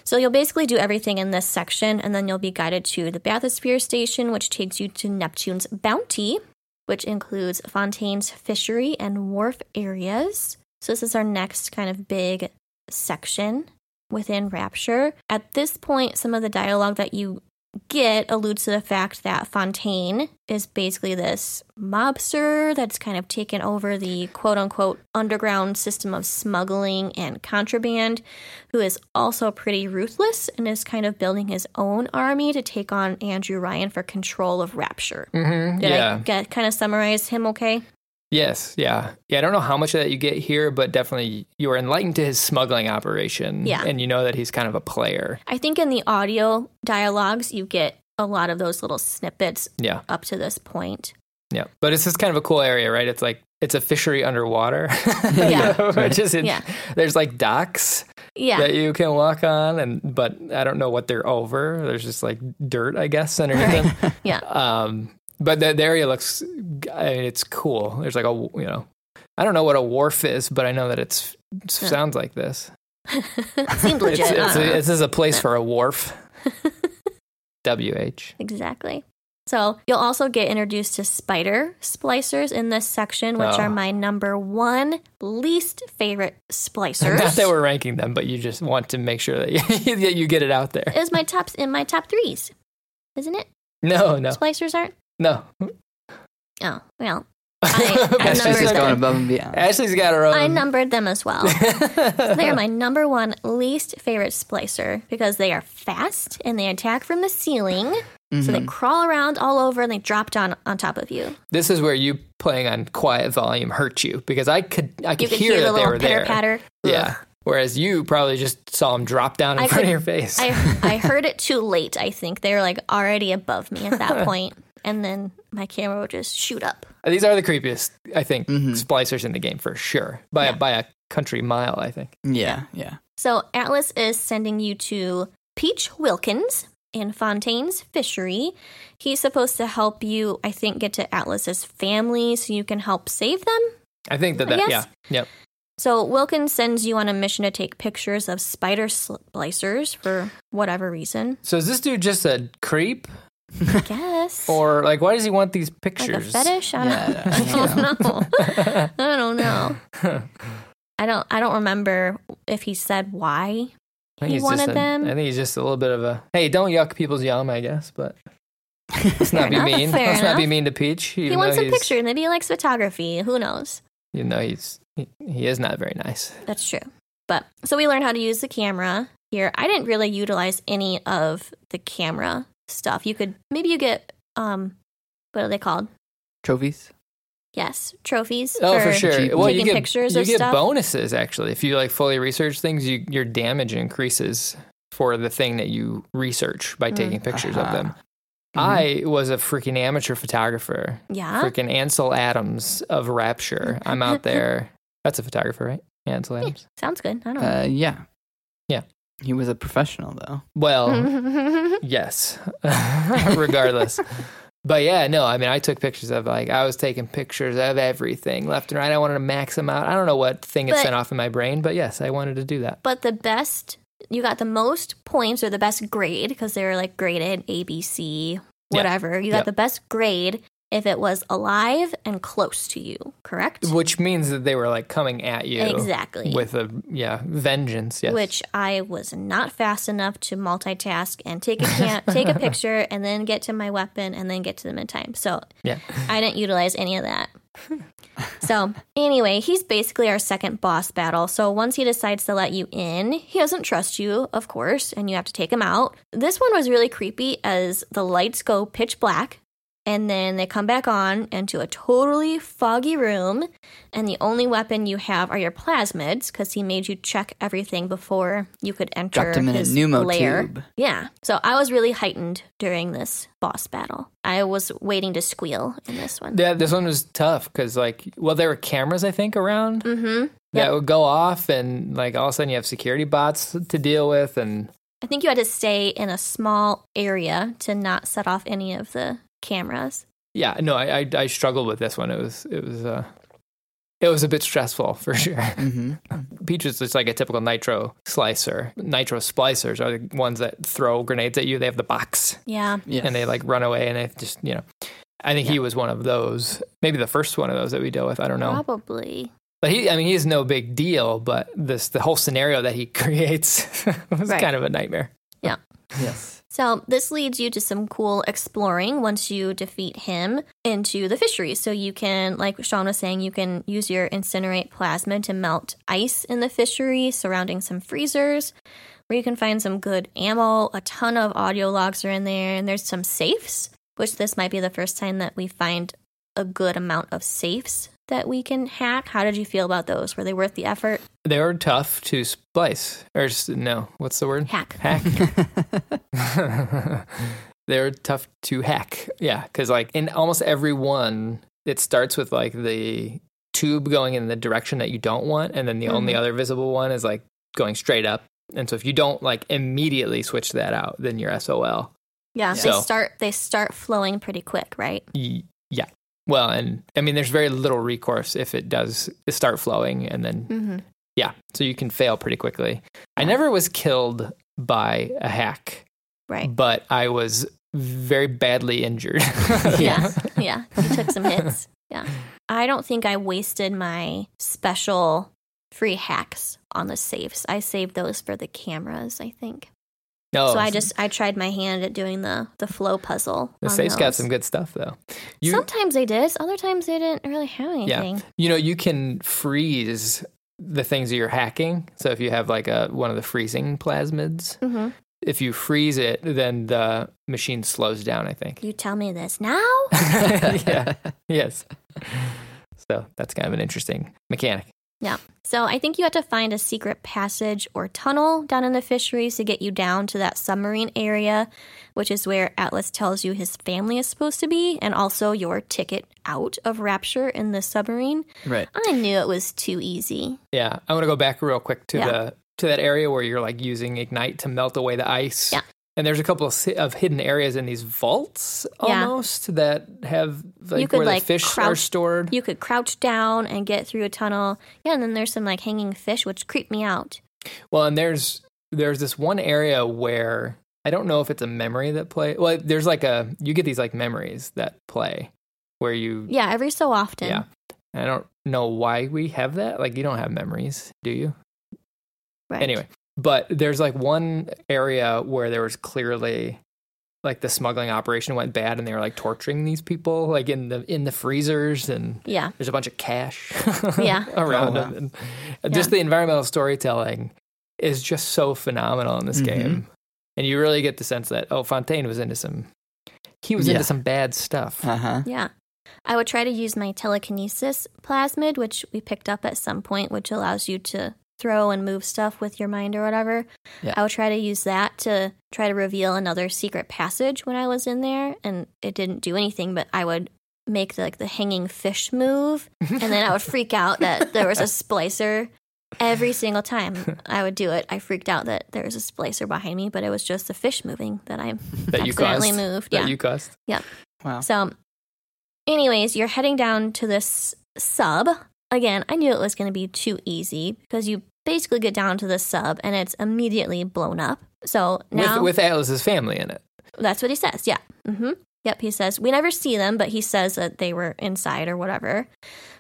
So you'll basically do everything in this section, and then you'll be guided to the bathysphere station, which takes you to Neptune's bounty, which includes Fontaine's fishery and wharf areas. So this is our next kind of big section within Rapture. At this point, some of the dialogue that you get alludes to the fact that Fontaine is basically this mobster that's kind of taken over the quote unquote underground system of smuggling and contraband, who is also pretty ruthless and is kind of building his own army to take on Andrew Ryan for control of Rapture. hmm Did Yeah. I get, kind of summarize him okay? Yes, yeah. Yeah, I don't know how much of that you get here, but definitely you are enlightened to his smuggling operation. Yeah. And you know that he's kind of a player. I think in the audio dialogues, you get a lot of those little snippets Yeah. up to this point. Yeah. But it's just kind of a cool area, right? It's like it's a fishery underwater. Yeah. Which is in, Yeah. there's like docks Yeah. that you can walk on and but I don't know what they're over. There's just like dirt, I guess, underneath them. Yeah. Um but the, the area looks I mean it's cool. There's like a you know I don't know what a wharf is, but I know that it's it sounds like this. Seemed legit. It's, it's a, this is a place for a wharf. WH. Exactly. So you'll also get introduced to spider splicers in this section, which Oh. are my number one least favorite splicers. Not that we're ranking them, but you just want to make sure that you, that you get it out there there. is my top in my top threes, isn't it? No, no, Splicers aren't. No. Oh well, I, I Ashley's numbered just going them. above and beyond. Ashley's got her own. I numbered them as well. They're my number one least favorite splicer because they are fast and they attack from the ceiling. So they Mhm. crawl around all over and they drop down on top of you. this is where you playing on quiet volume hurt you because I could I could could hear, hear, that the they little were pitter there. patter. Yeah. Whereas you probably just saw them drop down in I front could- of your face. I I heard it too late. I think they were like already above me at that point, and then my camera would just shoot up. These are the creepiest, I think, Mhm. splicers in the game for sure. By Yeah. a, by a country mile, I think. Yeah, yeah. So Atlas is sending you to Peach Wilkins in Fontaine's Fishery. He's supposed to help you, I think, get to Atlas's family so you can help save them. I think that I that yeah. Yep. So Wilkins sends you on a mission to take pictures of spider splicers for whatever reason. So is this dude just a creep? I guess. Or like why does he want these like a pictures? fetish? I don't, Yeah, I don't know. I don't know. I don't. I don't remember if he said why he wanted a- them. I think he's just a little bit of a hey, don't yuck people's yum, I guess, but let's not be enough, mean. Let's not be mean to Peach. he wants a picture. Maybe he likes photography. Who knows? You know he's he, he is not very nice. That's true. But so we learned how to use the camera here. I didn't really utilize any of the camera stuff. You could maybe you get um what are they called? Trophies. Yes, trophies. Oh, for, sure. cheap. Well, you taking get pictures you of get stuff. bonuses actually if you like fully research things. You your damage increases for the thing that you research by Mm. taking pictures of them. Mhm. I was a freaking amateur photographer, Yeah. freaking Ansel Adams of Rapture. I'm out there. That's a photographer, right? Ansel Adams. Sounds good. I don't Uh, yeah. Yeah. He was a professional though. Well, yes, regardless. But yeah, no, I mean, I took pictures of like, I was taking pictures of everything left and right. I wanted to max them out. I don't know what thing it But- sent off in my brain, but yes, I wanted to do that. but the best you got the most points or the best grade because they were like graded A, B, C, whatever. You got Yep. the best grade if it was alive and close to you, correct? Which means that they were like coming at you Exactly. with a, yeah, vengeance. Yes. Which I was not fast enough to multitask and take a can- take a picture and then get to my weapon and then get to them in time. So yeah. I didn't utilize any of that. so anyway, he's basically our second boss battle. So once he decides to let you in, he doesn't trust you, of course, and you have to take him out. This one was really creepy as the lights go pitch black and then they come back on into a totally foggy room and the only weapon you have are your plasmids because he made you check everything before you could enter Dropped him in a his pneumo lair. tube. Yeah. So I was really heightened during this boss battle. I was waiting to squeal in this one. Yeah, this one was tough because, like, well, there were cameras, I think, around Mm-hmm. that Yep. would go off, and like all of a sudden you have security bots to deal with, and I think you had to stay in a small area to not set off any of the cameras. yeah, no, I, I I struggled with this one. It was it was uh it was a bit stressful for sure. hmm Peach is just like a typical nitro splicer. Nitro splicers are the ones that throw grenades at you. They have the box Yeah. Yes. and they like run away, and they just you know. I think he was one of those. Maybe the first one of those that we dealt with. I don't know. Probably. But he, I mean, he's no big deal. But this, the whole scenario that he creates was Right. kind of a nightmare. Yeah. yes. So this leads you to some cool exploring once you defeat him into the fishery. So you can, like Sean was saying, you can use your incinerate plasmid to melt ice in the fishery surrounding some freezers where you can find some good ammo. A ton of audio logs are in there, and there's some safes, which this might be the first time that we find a good amount of safes that we can hack. How did you feel about those? Were they worth the effort? They were tough to splice, or just, no, what's the word? Hack. Hack. They're tough to hack. Yeah, because like in almost every one, it starts with like the tube going in the direction that you don't want, and then the only Mhm. other visible one is like going straight up. And so if you don't like immediately switch that out, then you're SOL. Yeah, So- they start they start flowing pretty quick, right? Y- Yeah. Well, and I mean, there's very little recourse if it does start flowing, and then hmm yeah, so you can fail pretty quickly. I never was killed by a hack, Right. but I was very badly injured. Yeah. yeah. You took some hits. Yeah. I don't think I wasted my special free hacks on the safes. I saved those for the cameras, I think. No, so I just I tried my hand at doing the the flow puzzle. the safe's got some good stuff though. You Sometimes they did. Other times they didn't really have anything. Yeah. you know you can freeze the things that you're hacking. So if you have like a one of the freezing plasmids, hmm if you freeze it, then the machine slows down. I think. You tell me this now? yeah. Yes. So that's kind of an interesting mechanic. So I think you have to find a secret passage or tunnel down in the fisheries to get you down to that submarine area, which is where Atlas tells you his family is supposed to be, and also your ticket out of Rapture in the submarine. Right. I knew it was too easy. Yeah, I want to go back real quick to Yeah. the to that area where you're like using ignite to melt away the ice. Yeah. And there's a couple of, of hidden areas in these vaults Yeah. almost that have like You could, where like, the fish are stored. You could crouch down and get through a tunnel. Yeah, and then there's some like hanging fish, which creep me out. Well, and there's there's this one area where I don't know if it's a memory that play. Well, there's like a you get these like memories that play where you Yeah, every so often. yeah. I don't know why we have that. Like you don't have memories, do you? Right. Anyway, but there's like one area where there was clearly like the smuggling operation went bad and they were like torturing these people like in the in the freezers and Yeah. there's a bunch of cash Yeah. around Oh, wow. them and just the environmental storytelling is just so phenomenal in this Mhm. game and you really get the sense that oh Fontaine was into some he was Yeah. into some bad stuff Uh huh. Yeah. I would try to use my telekinesis plasmid, which we picked up at some point, which allows you to throw and move stuff with your mind or whatever. Yeah. I would try to use that to try to reveal another secret passage when I was in there, and it didn't do anything, but I would make the, like the hanging fish move, and then I would freak out that there was a splicer. Every single time I would do it, I freaked out that there was a splicer behind me, but it was just the fish moving that I that you accidentally caused moved. that yeah. you caused Yeah. Wow. So, anyways, you're heading down to this sub. Again, I knew it was going to be too easy because you basically get down to the sub and it's immediately blown up. So now with with Atlas's family in it that's what he says. Yeah. Mm-hmm. Yep. He says we never see them, but he says that they were inside or whatever.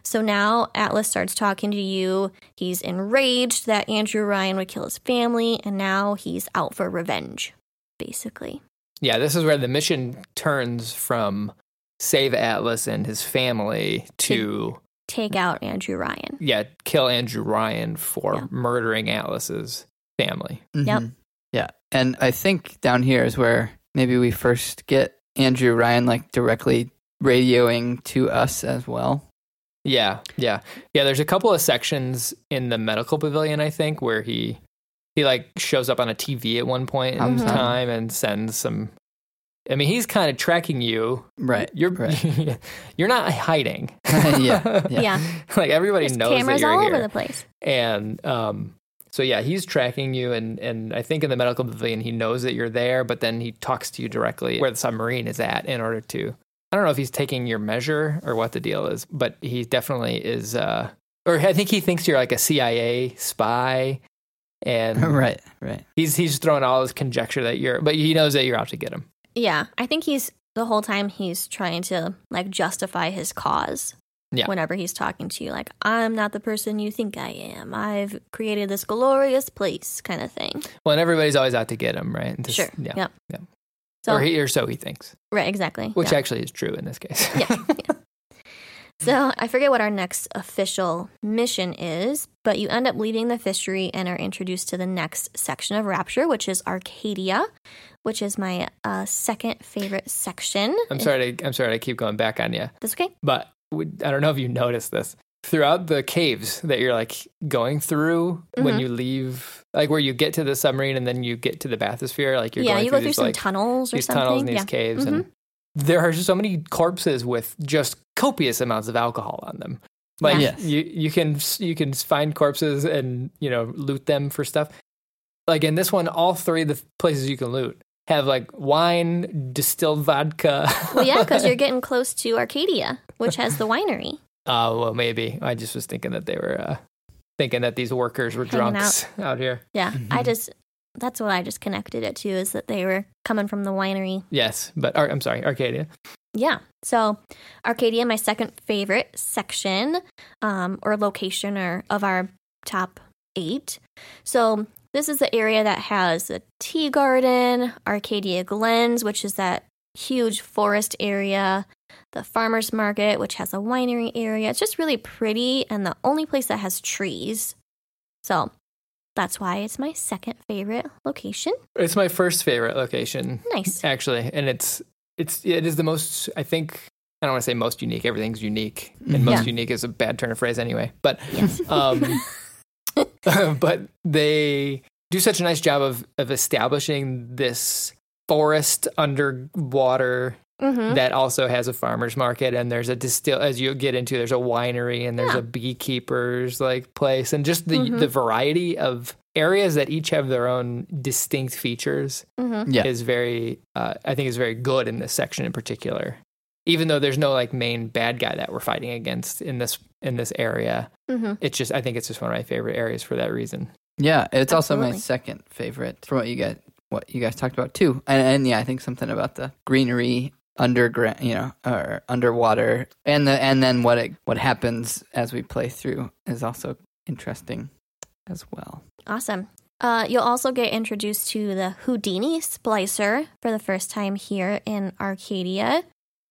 So now Atlas starts talking to you. He's enraged that Andrew Ryan would kill his family, and now he's out for revenge, basically. Yeah, this is where the mission turns from save Atlas and his family to Take out Andrew Ryan. yeah, kill Andrew Ryan for Yeah. murdering Atlas's family. Yep. Mhm. Yeah. And I think down here is where maybe we first get Andrew Ryan like directly radioing to us as well. Yeah, yeah. Yeah, there's a couple of sections in the medical pavilion I think where he he like shows up on a TV at one point in Mhm. time and sends some I mean, he's kind of tracking you. Right. You're Right. you're not hiding. Yeah, yeah. Yeah. like everybody There's knows that cameras you're all here. over the place. and um so yeah he's tracking you and and i think in the medical pavilion he knows that you're there but then he talks to you directly where the submarine is at in order to i don't know if he's taking your measure or what the deal is but he definitely is uh or i think he thinks you're like a cia spy and right. Right. he's he's throwing all his conjecture that you're but he knows that you're out to get him Yeah, I think he's the whole time he's trying to like justify his cause. Yeah. Whenever he's talking to you, like I'm not the person you think I am. I've created this glorious place, kind of thing. well and everybody's always out to get him right sure. yeah Yep. yeah. So or he or so he thinks right, exactly. which yeah. actually is true in this case yeah. yeah. So I forget what our next official mission is, but you end up leaving the fishery and are introduced to the next section of Rapture, which is Arcadia, which is my uh, second favorite section. i'm sorry to, i'm sorry to keep going back on you That's okay. But we- I don't know if you noticed this. Throughout the caves that you're like going through when Mhm. you leave, like where you get to the submarine and then you get to the bathysphere, like you're yeah, going you through go through these, some like, tunnels or these something. tunnels and these yeah. caves, Mhm. and there are so many corpses with just copious amounts of alcohol on them. Like Yes. you, you can you can find corpses and you know loot them for stuff. Like in this one, all three of the places you can loot have like wine, distilled vodka. Well, yeah, because you're getting close to Arcadia. which has the winery. Oh well, maybe I just was thinking that they were uh, thinking that these workers were Hanging drunks out. here. Yeah, I Mhm. just that's what I just connected it to is that they were coming from the winery. Yes, but I'm sorry, Arcadia. Yeah. So Arcadia, my second favorite section um, or location or of our top eight. So this is the area that has the tea garden, Arcadia Glens, which is that huge forest area, the farmers market, which has a winery area. It's just really pretty and the only place that has trees. So that's why it's my second favorite location. It's my first favorite location, Nice. actually, and it's it's it is the most. I think I don't want to say most unique. Everything's unique, and Mhm. most Yeah. unique is a bad turn of phrase anyway. But Yes. um, but they do such a nice job of of establishing this forest underwater hmm that also has a farmers market and there's a distill as you get into there's a winery and there's Yeah. a beekeepers like place and just the Mhm. the variety of areas that each have their own distinct features hmm Yeah. is very uh, i think is very good in this section in particular even though there's no like main bad guy that we're fighting against in this in this area hmm it's just i think it's just one of my favorite areas for that reason Yeah, it's also my second favorite from what you guys what you guys talked about too. And, and yeah, I think something about the greenery underground, you know, or underwater, and the and then what it what happens as we play through is also interesting as well. Awesome. Uh, you'll also get introduced to the Houdini splicer for the first time here in Arcadia.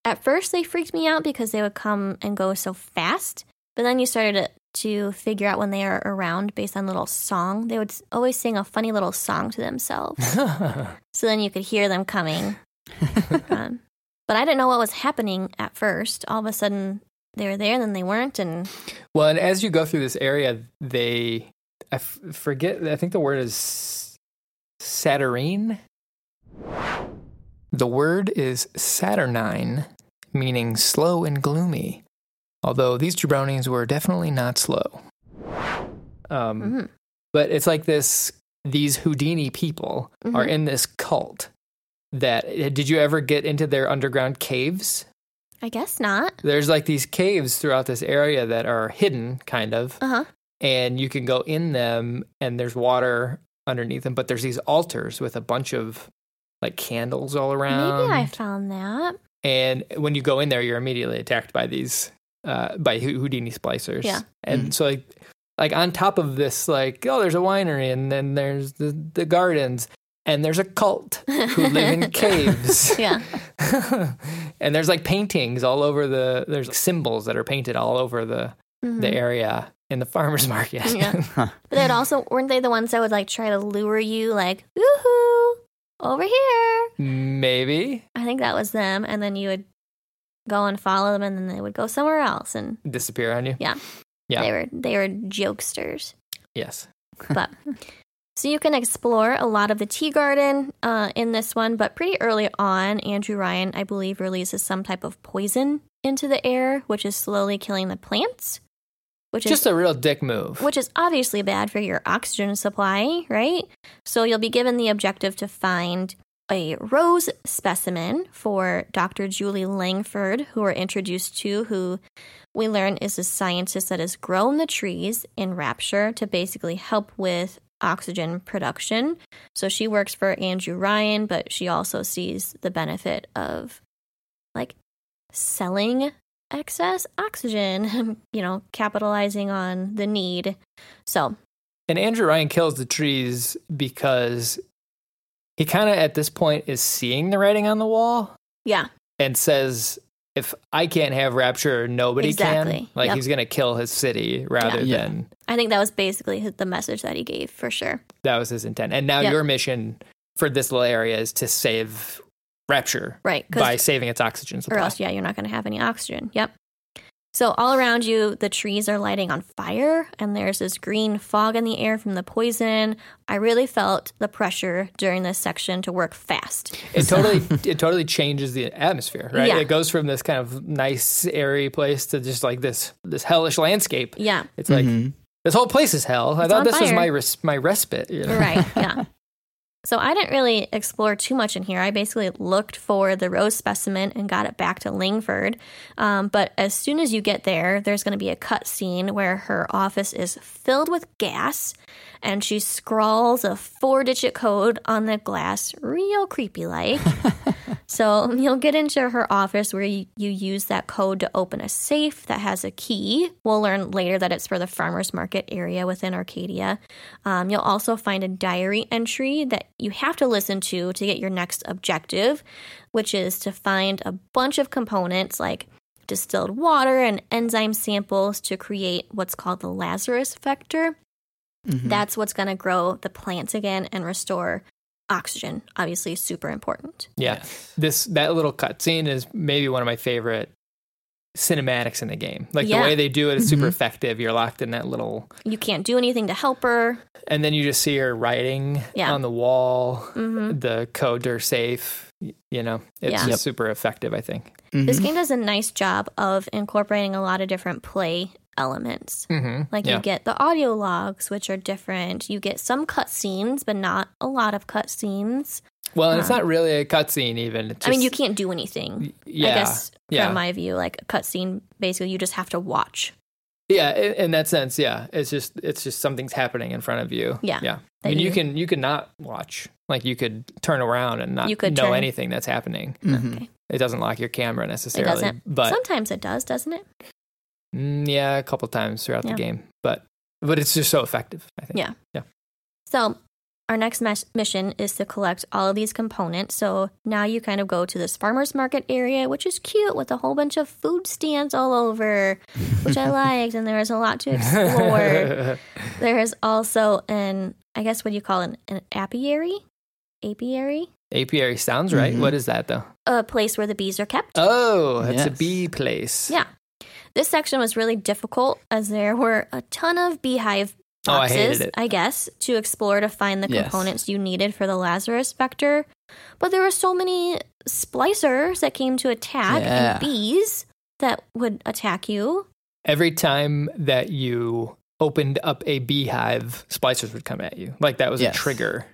At first, they freaked me out because they would come and go so fast, but then you started to, to figure out when they are around based on little song. They would always sing a funny little song to themselves, so then you could hear them coming. Um, but I didn't know what was happening at first. All of a sudden, they were there, and then they weren't, and well and as you go through this area they i f- forget i think the word is saturnine the word is saturnine meaning slow and gloomy although these jabronis were definitely not slow um, mhm. but it's like this these houdini people are Mhm. in this cult that did you ever get into their underground caves I guess not. there's like these caves throughout this area that are hidden kind of Uh huh. and you can go in them and there's water underneath them but there's these altars with a bunch of like candles all around Maybe I found that. and when you go in there you're immediately attacked by these uh by houdini splicers Yeah. and Mm. so like like on top of this like oh there's a winery and then there's the the gardens and there's a cult who live in caves Yeah. and there's like paintings all over the there's symbols that are painted all over the Mhm. the area in the farmers market Yeah. But they'd also weren't they the ones that would like try to lure you like, woohoo, over here. maybe I think that was them, and then you would go and follow them, and then they would go somewhere else, and disappear on you Yeah. Yeah. they were they were jokesters. yes But so you can explore a lot of the tea garden uh, in this one, but pretty early on, Andrew Ryan, I believe, releases some type of poison into the air, which is slowly killing the plants. Which is just a real dick move which is obviously bad for your oxygen supply, right? So you'll be given the objective to find a rose specimen for Dr. Julie Langford, who we're introduced to, who we learn is a scientist that has grown the trees in Rapture to basically help with oxygen production. So she works for Andrew Ryan, but she also sees the benefit of like selling excess oxygen, you know, capitalizing on the need. So, and andrew ryan kills the trees because he kind of at this point is seeing the writing on the wall yeah, and says if i can't have rapture nobody can like Yep. he's gonna kill his city rather Yeah. than I think that was basically his- the message that he gave for sure. that was his intent and now Yep. your mission for this little area is to save rapture Right. by saving its oxygen supply. or else, yeah, you're not going to have any oxygen. Yep. So, all around you, the trees are lighting on fire, and there's this green fog in the air from the poison. I really felt the pressure during this section to work fast. it totally it totally changes the atmosphere right Yeah. it goes from this kind of nice airy place to just like this this hellish landscape Yeah, it's like Mhm. this whole place is hell i It's thought on this was my res- my respite you know? right. Yeah. So I didn't really explore too much in here. I basically looked for the rose specimen and got it back to Langford. Um, but as soon as you get there, there's going to be a cut scene where her office is filled with gas and she scrawls a four digit code on the glass, real creepy like. so you'll get into her office where you, you use that code to open a safe that has a key. We'll learn later that it's for the farmer's market area within Arcadia. Um, you'll also find a diary entry that you have to listen to to get your next objective, which is to find a bunch of components like distilled water and enzyme samples to create what's called the Lazarus vector. Mhm. That's what's going to grow the plants again and restore oxygen. Obviously, is super important. Yeah. Yes. This that little cutscene is maybe one of my favorite cinematics in the game. Like Yeah. the way they do it is super Mhm. effective. You're locked in that little You can't do anything to help her. and then you just see her writing Yeah. on the wall. hmm The codes are safe. You know, it's Yeah. just Yep. super effective, I think. This Mhm. game does a nice job of incorporating a lot of different play elements. Mm-hmm. Like yeah. you get the audio logs, which are different. You get some cutscenes, but not a lot of cutscenes. well, and it's not really a cutscene, even. It's I mean, you can't do anything. Yeah. I guess yeah. from my view, like a cutscene, basically you just have to watch. Yeah, in, in that sense, yeah. It's just it's just something's happening in front of you. Yeah, Yeah. I mean, you you- can you can not watch. Like you could turn around and not You could know turn. anything that's happening. Mhm. Okay. It doesn't lock your camera It necessarily. doesn't. But Sometimes it does, doesn't it? Mm, yeah, a couple times throughout Yeah. the game. But but it's just so effective, I think. Yeah. Yeah. So our next mes- mission is to collect all of these components. So now you kind of go to this farmer's market area, which is cute with a whole bunch of food stands all over, which I liked. And there is a lot to explore. there is also an, I guess, what do you call it? An apiary? Apiary? Apiary sounds right. Mhm. What is that though? A place where the bees are kept. Oh, it's a bee place. Yeah. This section was really difficult as there were a ton of beehive Oh, I boxes. I guess, to explore to find the Yes. components you needed for the Lazarus vector. But there were so many splicers that came to attack Yeah. and bees that would attack you. Every time that you opened up a beehive, splicers would come at you. Like that was Yes. a trigger.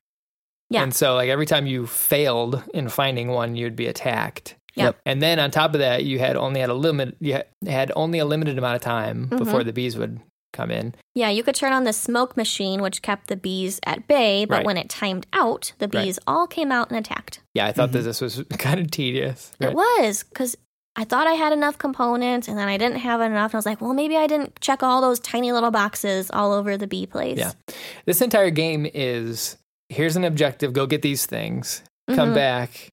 Yeah. And so like every time you failed in finding one, you'd be attacked. Yeah. Yep. And then on top of that, you had only had a limit you had- had only a limited amount of time Mhm. before the bees would come in. Yeah, you could turn on the smoke machine, which kept the bees at bay, but Right. when it timed out, the Right. bees all came out and attacked. Yeah, I thought that Mhm. this was kind of tedious. It was because I thought I had enough components and then I didn't have enough. And I was like, well, maybe I didn't check all those tiny little boxes all over the bee place. Yeah. This entire game is here's an objective, go get these things, come Mhm. back,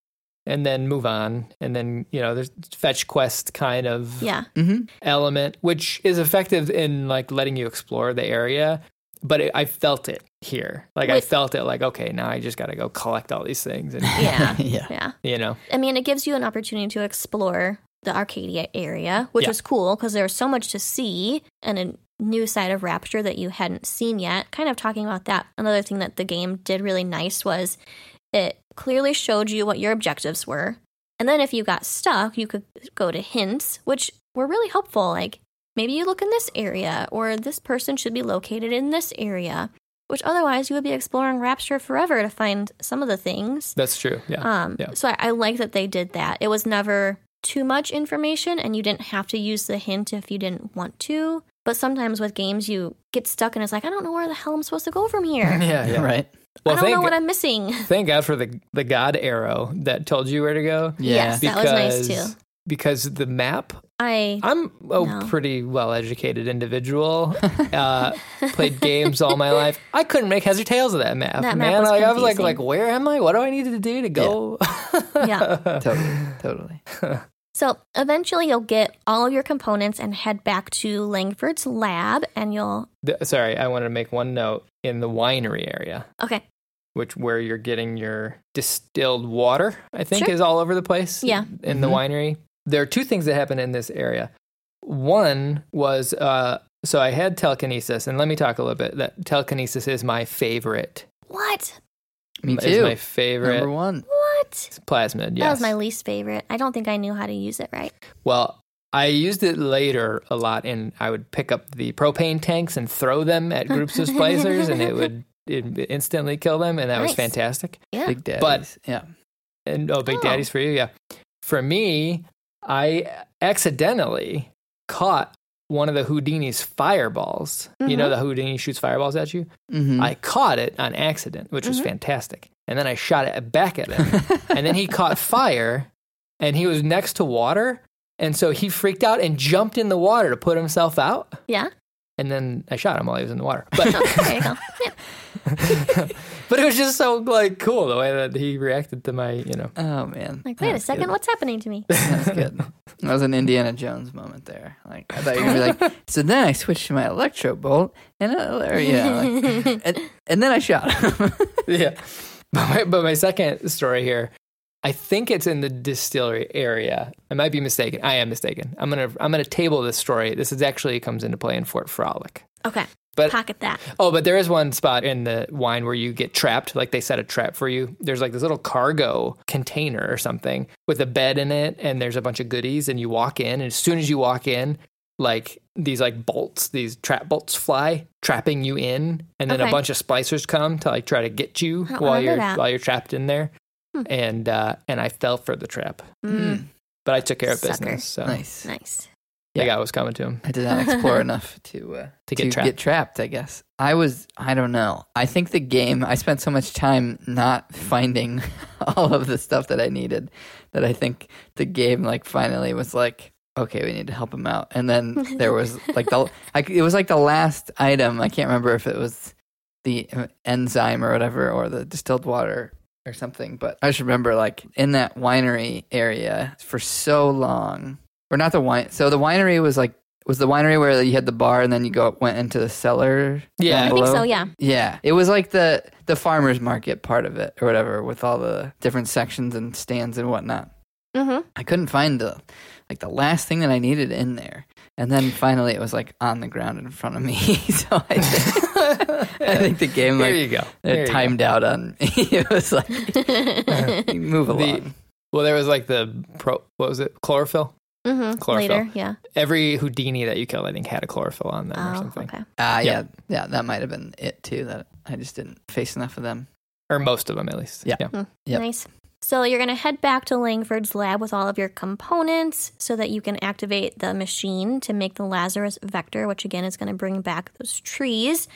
and then move on. And then, you know, there's fetch quest kind of Yeah. Mhm. element, which is effective in like letting you explore the area. But it, I felt it here. Like I felt it like, okay, now I just got to go collect all these things. And, Yeah. yeah. Yeah. you know, I mean, it gives you an opportunity to explore the Arcadia area, which Yeah. was cool because there was so much to see and a new side of Rapture that you hadn't seen yet. Kind of talking about that. Another thing that the game did really nice was it clearly showed you what your objectives were. And then if you got stuck, you could go to hints, which were really helpful. Like maybe you look in this area, or this person should be located in this area, which otherwise you would be exploring Rapture forever to find some of the things. that's true. Yeah. Um, Yeah. So I, I like that they did that. It was never too much information, and you didn't have to use the hint if you didn't want to. But sometimes with games, you get stuck and it's like, I don't know where the hell I'm supposed to go from here. yeah. Yeah. Right. Well, I don't know what I'm missing. thank God for the, the God arrow that told you where to go. Yeah. Yes, that was nice too. Because the map, I I'm a No. pretty well educated individual. uh, played games all my life. I couldn't make heads or tails of that map. That map man. was like I was like, like, where am I? What do I need to do to go? Yeah. Totally. Totally. So eventually you'll get all of your components and head back to Langford's lab, and you'll The- Sorry, I wanted to make one note in the winery area, okay, which where you're getting your distilled water. I think Sure. is all over the place. Yeah. in the Mhm. winery. There are two things that happen in this area. One was uh, so I had telekinesis, and let me talk a little bit. That telekinesis is my favorite. what? Me Is too. my favorite Number one. What? plasmid. Yes. That was my least favorite. I don't think I knew how to use it right. Well, I used it later a lot, and I would pick up the propane tanks and throw them at groups of splicers, and it would it instantly kill them, and that was fantastic. Yeah. Big daddies. But- yeah. And oh, Big Oh. Daddy's for you, yeah. For me, I accidentally caught one of the Houdini's fireballs. You know, the Houdini shoots fireballs at you. Mm-hmm. I caught it on accident, which was Mhm. fantastic. And then I shot it back at him, and then he caught fire, and he was next to water, and so he freaked out and jumped in the water to put himself out. Yeah. And then I shot him while he was in the water. But Oh, there you go. Yeah. But it was just so like cool the way that he reacted to my, you know. oh man. Like, wait a second, good. what's happening to me? That's good. That was an Indiana Jones moment there. Like I thought you were gonna be like. So then I switched to my electro bolt, and uh, yeah, like, and, and then I shot him. yeah. But my, but my second story here, I think it's in the distillery area. I might be mistaken. I am mistaken. I'm gonna I'm gonna table this story. This is actually comes into play in Fort Frolic. Okay. But- Pocket that. Oh, but there is one spot in the wine where you get trapped. Like they set a trap for you. There's like this little cargo container or something with a bed in it, and there's a bunch of goodies. And you walk in, and as soon as you walk in, like these like bolts, these trap bolts fly, trapping you in, and then a bunch of splicers come to like try to get you I don't while you're that. while you're trapped in there. Hmm. And uh, and I fell for the trap, Mm, but I took care of Sucker. business. So nice. nice. The Yeah. guy was coming to him. I did not explore enough to uh, To get trapped. Get trapped, I guess. I was. I don't know. I think the game. I spent so much time not finding all of the stuff that I needed that I think the game like finally was like, okay, we need to help him out. And then there was like the. I, it was like the last item. I can't remember if it was the uh, enzyme or whatever or the distilled water or something. But I just remember like in that winery area for so long, or not the wine. So the winery was like was the winery where you had the bar and then you go went into the cellar. Yeah. I think so, yeah. Yeah, it was like the the farmers market part of it or whatever, with all the different sections and stands and whatnot. Mm-hmm. I couldn't find the like the last thing that I needed in there, and then finally it was like on the ground in front of me. so I think, I think the game there you go. it There you go. timed out on me. it was like move The- along. Well, there was like the pro. What was it? Chlorophyll. Mm-hmm. Chlorophyll. Later, yeah. Every Houdini that you killed, I think, had a chlorophyll on them or Oh, something, okay. Ah, Yeah. yeah, yeah, that might have been it too. That I just didn't face enough of them. or most of them at least. Yeah. yeah. Yep. Nice. So you're going to head back to Langford's lab with all of your components so that you can activate the machine to make the Lazarus vector, which again is going to bring back those trees.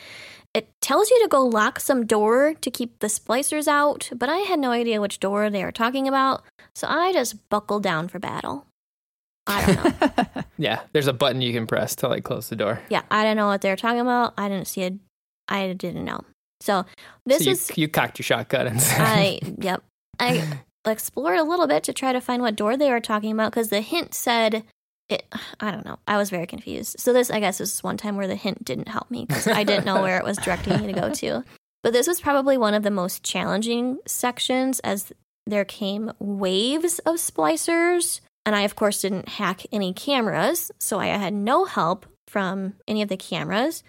It tells you to go lock some door to keep the splicers out, but I had no idea which door they were talking about, so I just buckled down for battle. I don't know. Yeah, There's a button you can press to like close the door. yeah, I don't know what they were talking about. I didn't see it. I didn't know. So this so you, is you cocked your shotgun and said, I yep. I explored a little bit to try to find what door they were talking about because the hint said it. I don't know. I was very confused. So this, I guess, is one time where the hint didn't help me because I didn't know where it was directing me to go to. But this was probably one of the most challenging sections as there came waves of splicers. And I, of course, didn't hack any cameras, so I had no help from any of the cameras.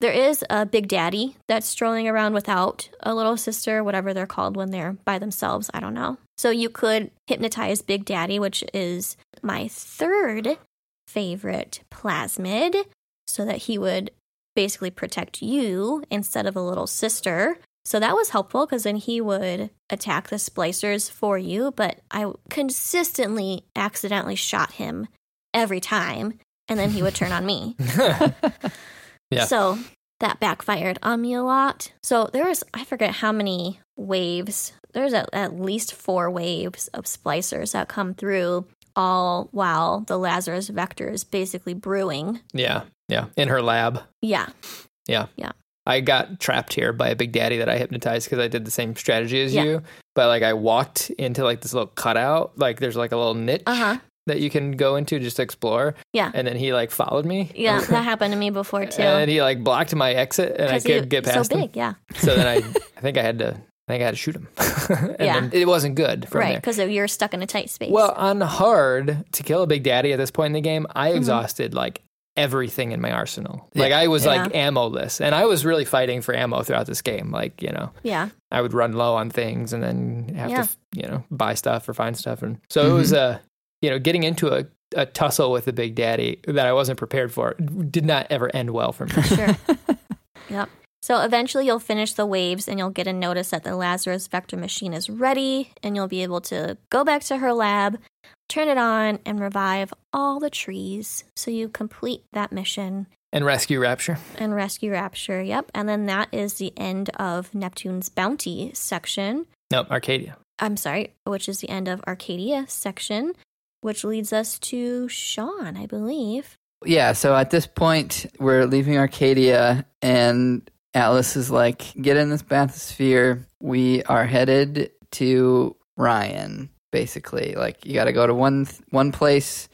There is a Big Daddy that's strolling around without a little sister, whatever they're called when they're by themselves. I don't know. So you could hypnotize Big Daddy, which is my third favorite plasmid, so that he would basically protect you instead of a little sister. So that was helpful because then he would attack the splicers for you. But I consistently accidentally shot him every time, and then he would turn on me. Yeah. So that backfired on me a lot. So there was, I forget how many waves, there's at, at least four waves of splicers that come through all while the Lazarus vector is basically brewing. yeah, yeah, in her lab. Yeah. Yeah. Yeah. I got trapped here by a big daddy that I hypnotized because I did the same strategy as Yeah. you. But like I walked into like this little cutout, like there's like a little niche Uh huh. that you can go into just to explore. Yeah. And then he like followed me. Yeah. That happened to me before too. And then he like blocked my exit and I couldn't get past so him. big, yeah. So then I, I think I had to, I think I had to shoot him. and Yeah. it wasn't good Right. Because you're stuck in a tight space. Well, on hard to kill a big daddy at this point in the game, I Mm-hmm. exhausted like everything in my arsenal. Like I was Yeah. like ammo-less, and I was really fighting for ammo throughout this game. Like you know, yeah. I would run low on things and then have Yeah. to you know buy stuff or find stuff, and so it was uh, you know getting into a a tussle with the big daddy that I wasn't prepared for did not ever end well for me. Sure. yep. So eventually you'll finish the waves and you'll get a notice that the Lazarus vector machine is ready and you'll be able to go back to her lab, turn it on, and revive all the trees. So you complete that mission And rescue Rapture. and rescue Rapture. Yep. And then that is the end of Neptune's bounty section. Nope, Arcadia. I'm sorry, which is the end of Arcadia section, which leads us to Sean, I believe. Yeah, so at this point, we're leaving Arcadia, and Atlas is like, get in this bathysphere. We are headed to Ryan, basically. Like, you got to go to one one place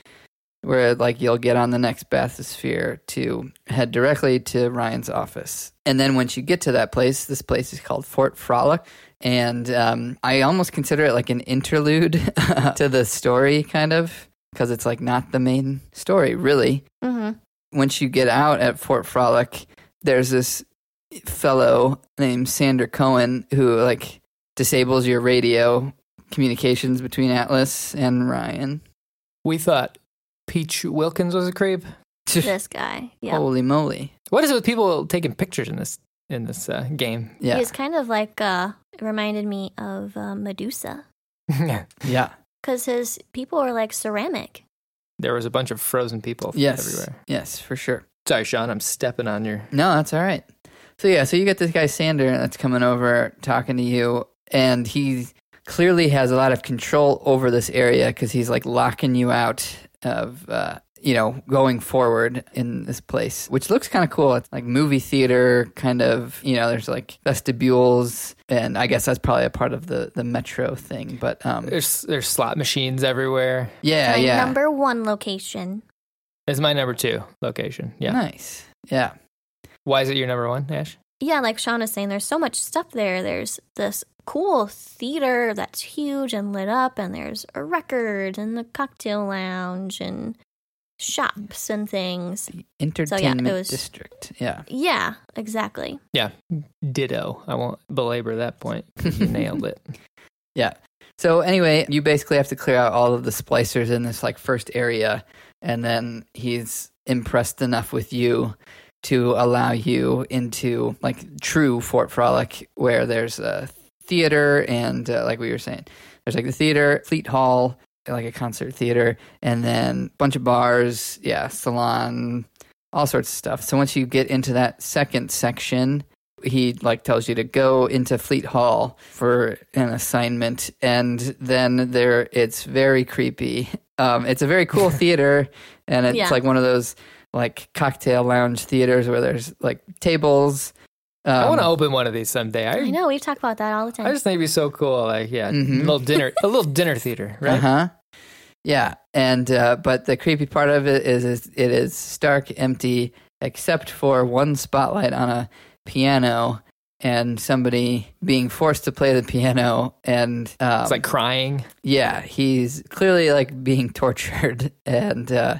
where, like, you'll get on the next bathysphere to head directly to Ryan's office. And then once you get to that place, this place is called Fort Frolic. And um, I almost consider it like an interlude to the story, kind of, because it's like not the main story, really Mm-hmm. once you get out at Fort Frolic, there's this fellow named Sander Cohen who like disables your radio communications between Atlas and Ryan. We thought Peach Wilkins was a creep. This guy. Yeah. Holy moly! What is it with people taking pictures in this in this uh, game? Yeah, He's kind of like, uh, reminded me of uh, Medusa. yeah, Because his people were like ceramic. there was a bunch of frozen people yes, everywhere. yes, for sure. Sorry, Sean, I'm stepping on your. No, that's all right. So yeah, so you get this guy Sander that's coming over talking to you, and he clearly has a lot of control over this area because he's like locking you out of uh, you know going forward in this place, which looks kind of cool. It's like movie theater kind of. You know, there's like vestibules, and I guess that's probably a part of the the metro thing. But um, There's there's slot machines everywhere. yeah, My yeah, number one location. It's my number two location. Yeah. nice, yeah. Why is it your number one, Ash? Yeah, like Sean was saying, there's so much stuff there. There's this cool theater that's huge and lit up, and there's a record and the cocktail lounge and shops and things. Entertainment was- district, yeah. Yeah, exactly. Yeah, ditto. I won't belabor that point. You nailed it. Yeah. So anyway, you basically have to clear out all of the splicers in this like first area, and then he's impressed enough with you to allow you into like true Fort Frolic, where there's a theater and uh, like we were saying, there's like the theater, Fleet Hall, like a concert theater, and then a bunch of bars, yeah, salon, all sorts of stuff. So once you get into that second section, he like tells you to go into Fleet Hall for an assignment, and then there it's very creepy. Um, it's a very cool theater, and it's Yeah. like one of those like cocktail lounge theaters where there's like tables. Um, I want to open one of these someday. I, I know we've talked about that all the time. I just think it'd be so cool. Like, yeah, Mhm. a little dinner, a little dinner theater, right? Uh huh. Yeah, and uh, but the creepy part of it is, is it is stark empty except for one spotlight on a piano and somebody being forced to play the piano and um, It's like crying. yeah he's clearly like being tortured and uh,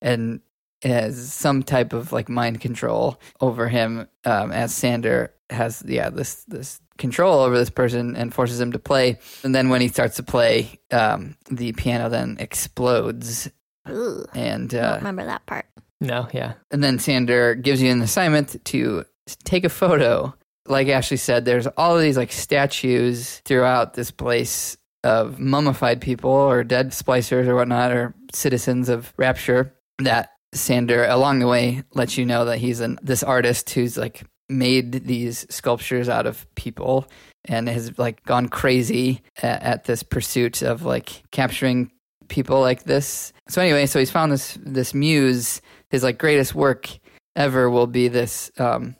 and has some type of like mind control over him um, as Sander has yeah this this control over this person and forces him to play and then when he starts to play um, the piano then explodes Ugh, and I don't uh, remember that part. No, yeah. and then Sander gives you an assignment to take a photo. Like Ashley said, there's all of these like statues throughout this place of mummified people or dead splicers or whatnot or citizens of Rapture that Sander along the way lets you know that he's an this artist who's like made these sculptures out of people and has like gone crazy at, at this pursuit of like capturing people like this. So anyway, so he's found this this muse his like greatest work ever will be this um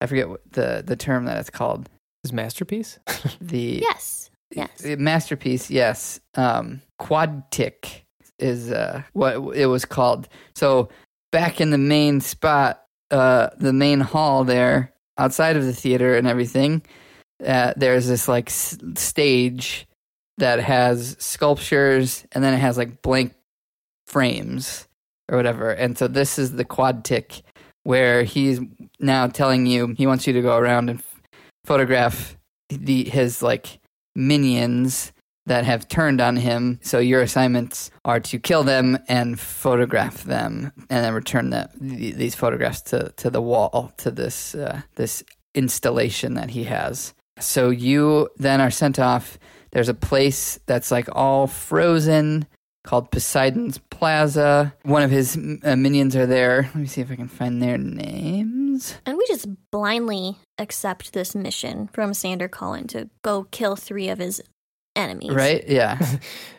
I forget what the the term that it's called. His masterpiece. The Yes. Yes. masterpiece, yes. Um Quadtych is uh what it was called. So back in the main spot, uh the main hall there outside of the theater and everything, uh there's this like s- stage that has sculptures and then it has like blank frames or whatever. And so this is the Quadtych where he's now telling you he wants you to go around and f- photograph the his like minions that have turned on him. So your assignments are to kill them and photograph them, and then return the, th- these photographs to, to the wall to this uh, this installation that he has. So you then are sent off. There's a place that's like all frozen called Poseidon's Plaza. One of his uh, minions are there. Let me see if I can find their names. And we just blindly accept this mission from Sander Cohen to go kill three of his enemies. Right? Yeah.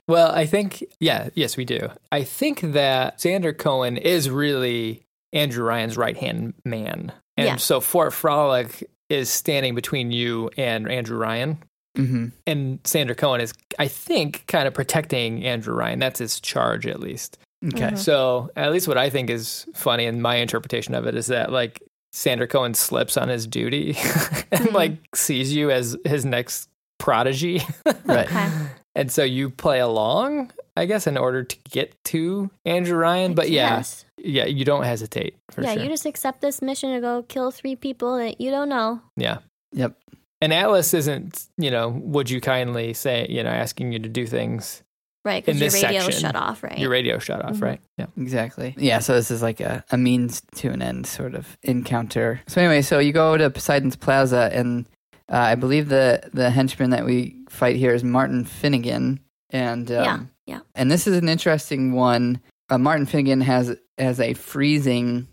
Well, I think, yeah, yes, we do. I think that Sander Cohen is really Andrew Ryan's right hand man. And Yeah. so Fort Frolic is standing between you and Andrew Ryan. hmm And Sander Cohen is, I think, kind of protecting Andrew Ryan. That's his charge, at least. Okay. Mhm. So, at least what I think is funny in my interpretation of it is that, like, Sander Cohen slips on his duty and, Mhm. like, sees you as his next prodigy. Right. Okay. And so you play along, I guess, in order to get to Andrew Ryan. But yeah, Yes. yeah, you don't hesitate for yeah, sure. you just accept this mission to go kill three people that you don't know. yeah. Yep. And Atlas isn't, you know, would you kindly say, you know, asking you to do things. Right, because your radio section, shut off, right? Your radio shut off, Mhm. right? Yeah. Exactly. Yeah, so this is like a, a means to an end sort of encounter. So anyway, so you go to Poseidon's Plaza, and uh, I believe the the henchman that we fight here is Martin Finnegan, and um, Yeah, yeah. and this is an interesting one. Uh, Martin Finnegan has has a freezing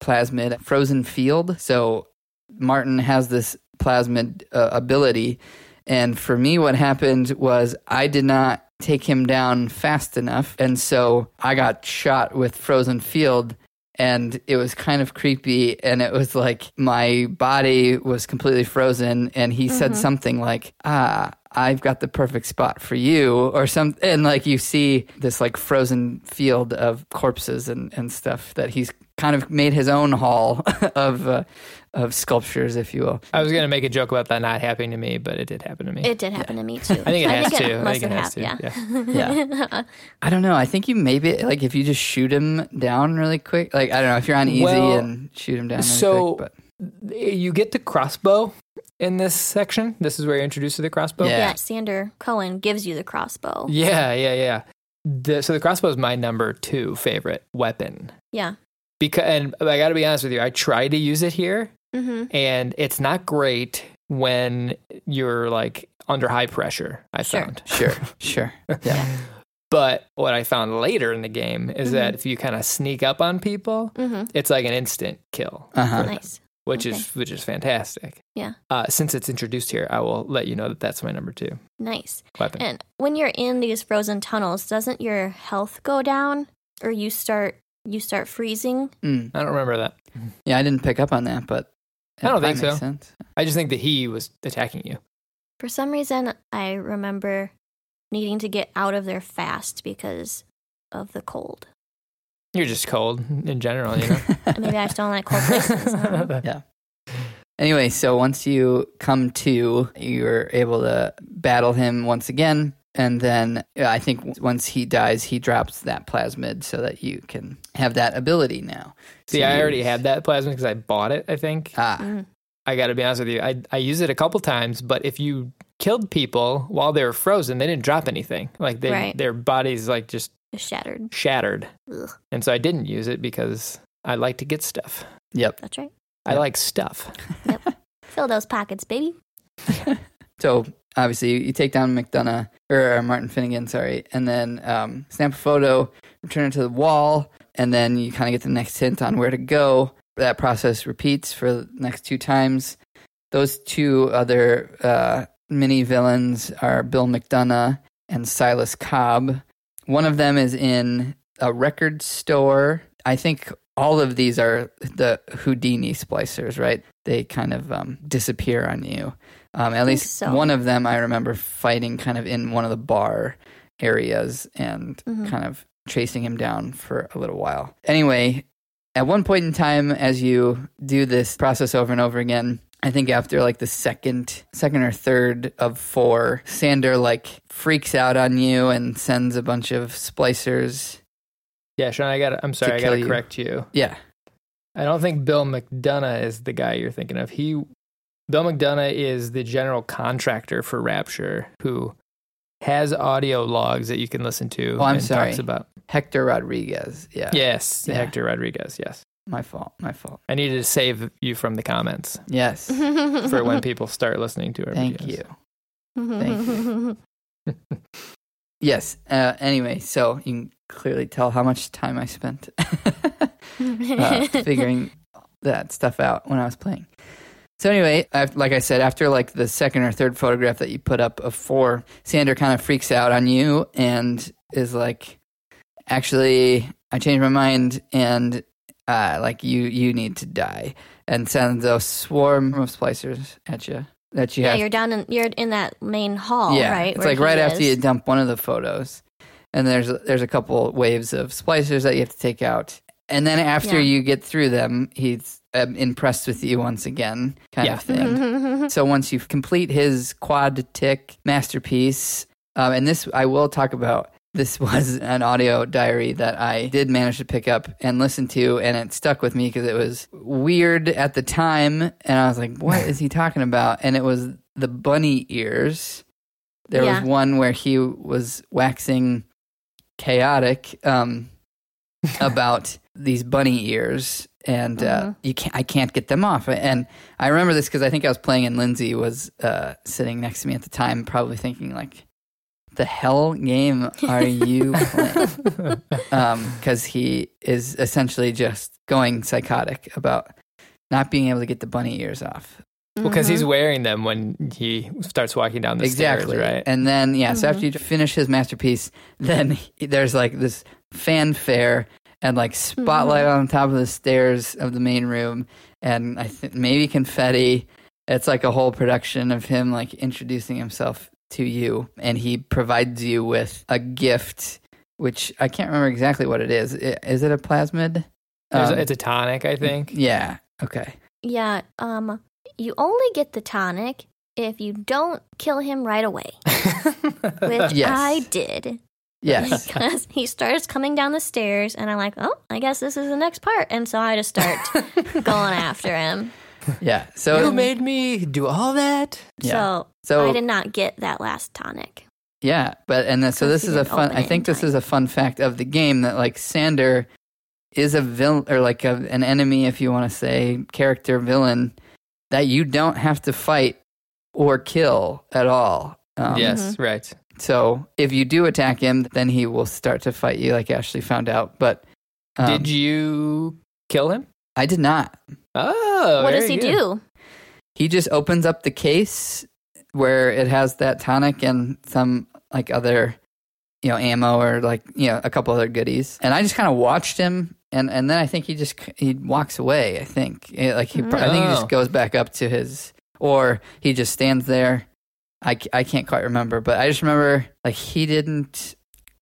plasmid frozen field, so Martin has this plasmid uh, ability. And for me, what happened was I did not take him down fast enough. And so I got shot with Frozen Field. And it was kind of creepy. And it was like my body was completely frozen. And he said Mhm. something like, Ah, I've got the perfect spot for you, or some. And like you see this like frozen field of corpses and, and stuff that he's kind of made his own hall of uh, of sculptures, if you will. I was going to make a joke about that not happening to me, but it did happen to me. It did happen to me too. I think it has to. I think it have has to, happened, yeah. Yeah. I don't know. I think you maybe like if you just shoot him down really quick. Like I don't know if you're on easy Well, and shoot him down. Really so- quick, you get the crossbow in this section. This is where you're introduced to the crossbow. Yeah. yeah, Sander Cohen gives you the crossbow. Yeah, yeah, yeah. The, so the crossbow is my number two favorite weapon. Yeah. Because, and I got to be honest with you, I tried to use it here, Mm-hmm. and it's not great when you're like under high pressure. I Sure. found. sure, sure. Yeah. But what I found later in the game is Mm-hmm. that if you kind of sneak up on people, Mm-hmm. it's like an instant kill, Uh huh. Nice. which Okay. is which is fantastic. Yeah. Uh, since it's introduced here, I will let you know that that's my number two Nice. weapon. And when you're in these frozen tunnels, doesn't your health go down, or you start you start freezing? Mm. I don't remember that. Yeah, I didn't pick up on that, but I don't think so. Sense. I just think that he was attacking you. For some reason, I remember needing to get out of there fast because of the cold. You're just cold in general, you know. Maybe I just don't like cold places. I don't. Anyway, so once you come to, you're able to battle him once again. And then I think once he dies, he drops that plasmid so that you can have that ability now. See, to I already use. had that plasmid because I bought it. I think Ah, Mm. I got to be honest with you. I I used it a couple times, but if you killed people while they were frozen, they didn't drop anything. Like they Right. their bodies like just shattered. shattered, Ugh, and so I didn't use it because I like to get stuff. yep. that's right. I Yep. like stuff. Yep. Fill those pockets, baby. So obviously, you take down McDonagh or Martin Finnegan, sorry, and then um, snap a photo, return it to the wall, and then you kind of get the next hint on where to go. That process repeats for the next two times. Those two other uh, mini villains are Bill McDonagh and Silas Cobb. One of them is in a record store. I think all of these are the Houdini splicers, right? They kind of um, disappear on you. Um, at least so. one of them I remember fighting kind of in one of the bar areas and Mhm. kind of chasing him down for a little while. Anyway, at one point in time, as you do this process over and over again, I think after like the second, second or third of four, Sander like freaks out on you and sends a bunch of splicers. Yeah, Sean, I got. I'm sorry, I got to correct you. Yeah, I don't think Bill McDonagh is the guy you're thinking of. He, Bill McDonagh is the general contractor for Rapture, who has audio logs that you can listen to. Oh, I'm and sorry. Talks about Hector Rodriguez. Yeah, yes, Yeah. Hector Rodriguez. Yes, My fault. My fault. I needed to save you from the comments Yes. for when people start listening to our Thank videos. you. Thank you. Yes. Uh, anyway, so you can clearly tell how much time I spent uh, figuring that stuff out when I was playing. So anyway, like I said, after like the second or third photograph that you put up of four, Sander kind of freaks out on you and is like, "Actually, I changed my mind, and uh, like you, you need to die." And sends a swarm of splicers at you that you have yeah, have you're down in you're in that main hall, yeah, right? It's like right after you dump one of the photos, and there's there's a couple waves of splicers that you have to take out, and then after Yeah. you get through them, he's um, impressed with you once again, kind Yeah. of thing. so once you complete his Quadtych masterpiece, um, and this I will talk about. This was an audio diary that I did manage to pick up and listen to, and it stuck with me because it was weird at the time. And I was like, what is he talking about? And it was the bunny ears. There Yeah. was one where he was waxing chaotic um, about these bunny ears, and uh, Mhm. you can't. I can't get them off. And I remember this because I think I was playing, and Lindsay was uh, sitting next to me at the time, probably thinking like, "The hell game are you playing?" Because he is essentially just going psychotic about not being able to get the bunny ears off. Well, Because he's Mhm. wearing them when he starts walking down the exactly stairs, right? and then yeah so Mhm. after you finish his masterpiece then he, there's like this fanfare and like spotlight on top of the stairs of the main room. And i think maybe confetti. It's like a whole production of him like introducing himself to you. And he provides you with a gift which i can't remember exactly what it is. Is it a plasmid? There's a- Um, it's a tonic, I think. yeah. Okay. Yeah, um, you only get the tonic if you don't kill him right away, which Yes. I did. Yes Because he starts coming down the stairs, and I'm like, oh, I guess this is the next part. And so I just start going after him. yeah so you made me do all that. Yeah. So, so I did not get that last tonic. Yeah, but and then, so this is a fun. I think in this is a fun fact of the game that like Sander is a villain or like a, an enemy, if you want to say character villain that you don't have to fight or kill at all. Um, yes, right. So if you do attack him, then he will start to fight you, like Ashley found out. But um, Did you kill him? I did not. Oh, what does he good. do? He just opens up the case where it has that tonic and some like other, you know, ammo or like you know a couple other goodies. And I just kind of watched him, and and then I think he just he walks away. I think like he, I think he Oh. just goes back up to his, or he just stands there. I, c- I can't quite remember, but I just remember like he didn't.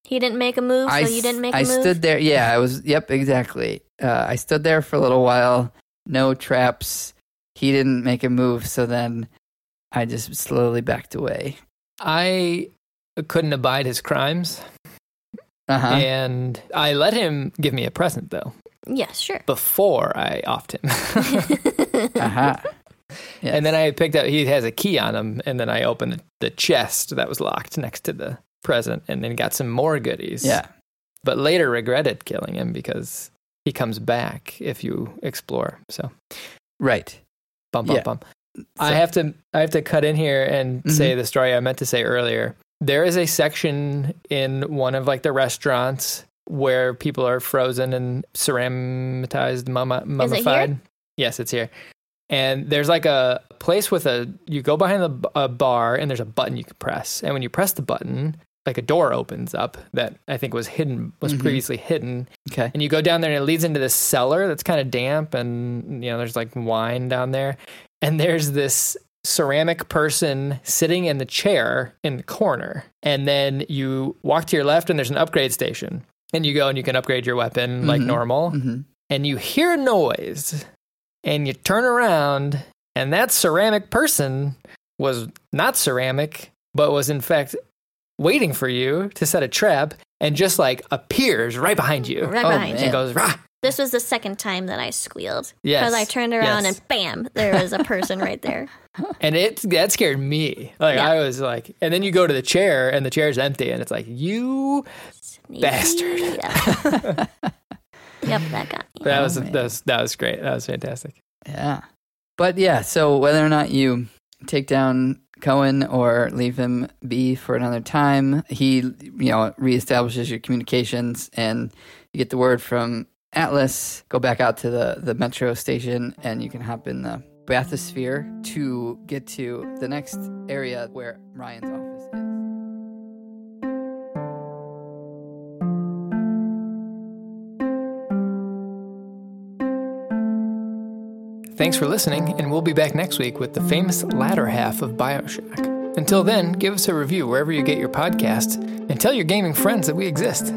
He didn't make a move, I so you didn't make a I move. stood there. Yeah, I was. Yep, exactly. Uh, I stood there for a little while. No traps. He didn't make a move, so then I just slowly backed away. I couldn't abide his crimes, Uh huh. and I let him give me a present though Yes, sure. before I offed him. Uh huh. And then I picked up. He has a key on him, and then I opened the, the chest that was locked next to the present, and then got some more goodies. Yeah. but later regretted killing him because he comes back if you explore. So Right. bum bum Yeah. bum. I have to I have to cut in here and Mhm. say the story I meant to say earlier. There is a section in one of like the restaurants where people are frozen and ceramitized, mumma, Is it here? mummified. Yes, it's here. And there's like a place with a you go behind the a bar and there's a button you can press, and when you press the button, like a door opens up that I think was hidden was Mhm. previously hidden, Okay. and you go down there and it leads into this cellar that's kind of damp and you know there's like wine down there. And there's this ceramic person sitting in the chair in the corner. And then you walk to your left and there's an upgrade station. And you go and you can upgrade your weapon like Mhm. normal. Hmm and you hear a noise and you turn around and that ceramic person was not ceramic but was in fact waiting for you to set a trap and just like appears right behind you Right Oh, behind man. you. and goes rah This was the second time that I squealed. Yes. Because I turned around Yes. and bam, there was a person right there. and it that scared me like Yeah. i was like and then you go to the chair and the chair's empty and it's like you Sneaky. Bastard. Yeah. yep, that got that was that was that was great. That was fantastic. Yeah, but yeah. So whether or not you take down Cohen or leave him be for another time, he you know reestablishes your communications, and you get the word from Atlas. Go back out to the the metro station, and you can hop in the bathysphere to get to the next area where Ryan's office is. Thanks for listening, and we'll be back next week with the famous latter half of Bioshock. Until then, give us a review wherever you get your podcasts, and tell your gaming friends that we exist.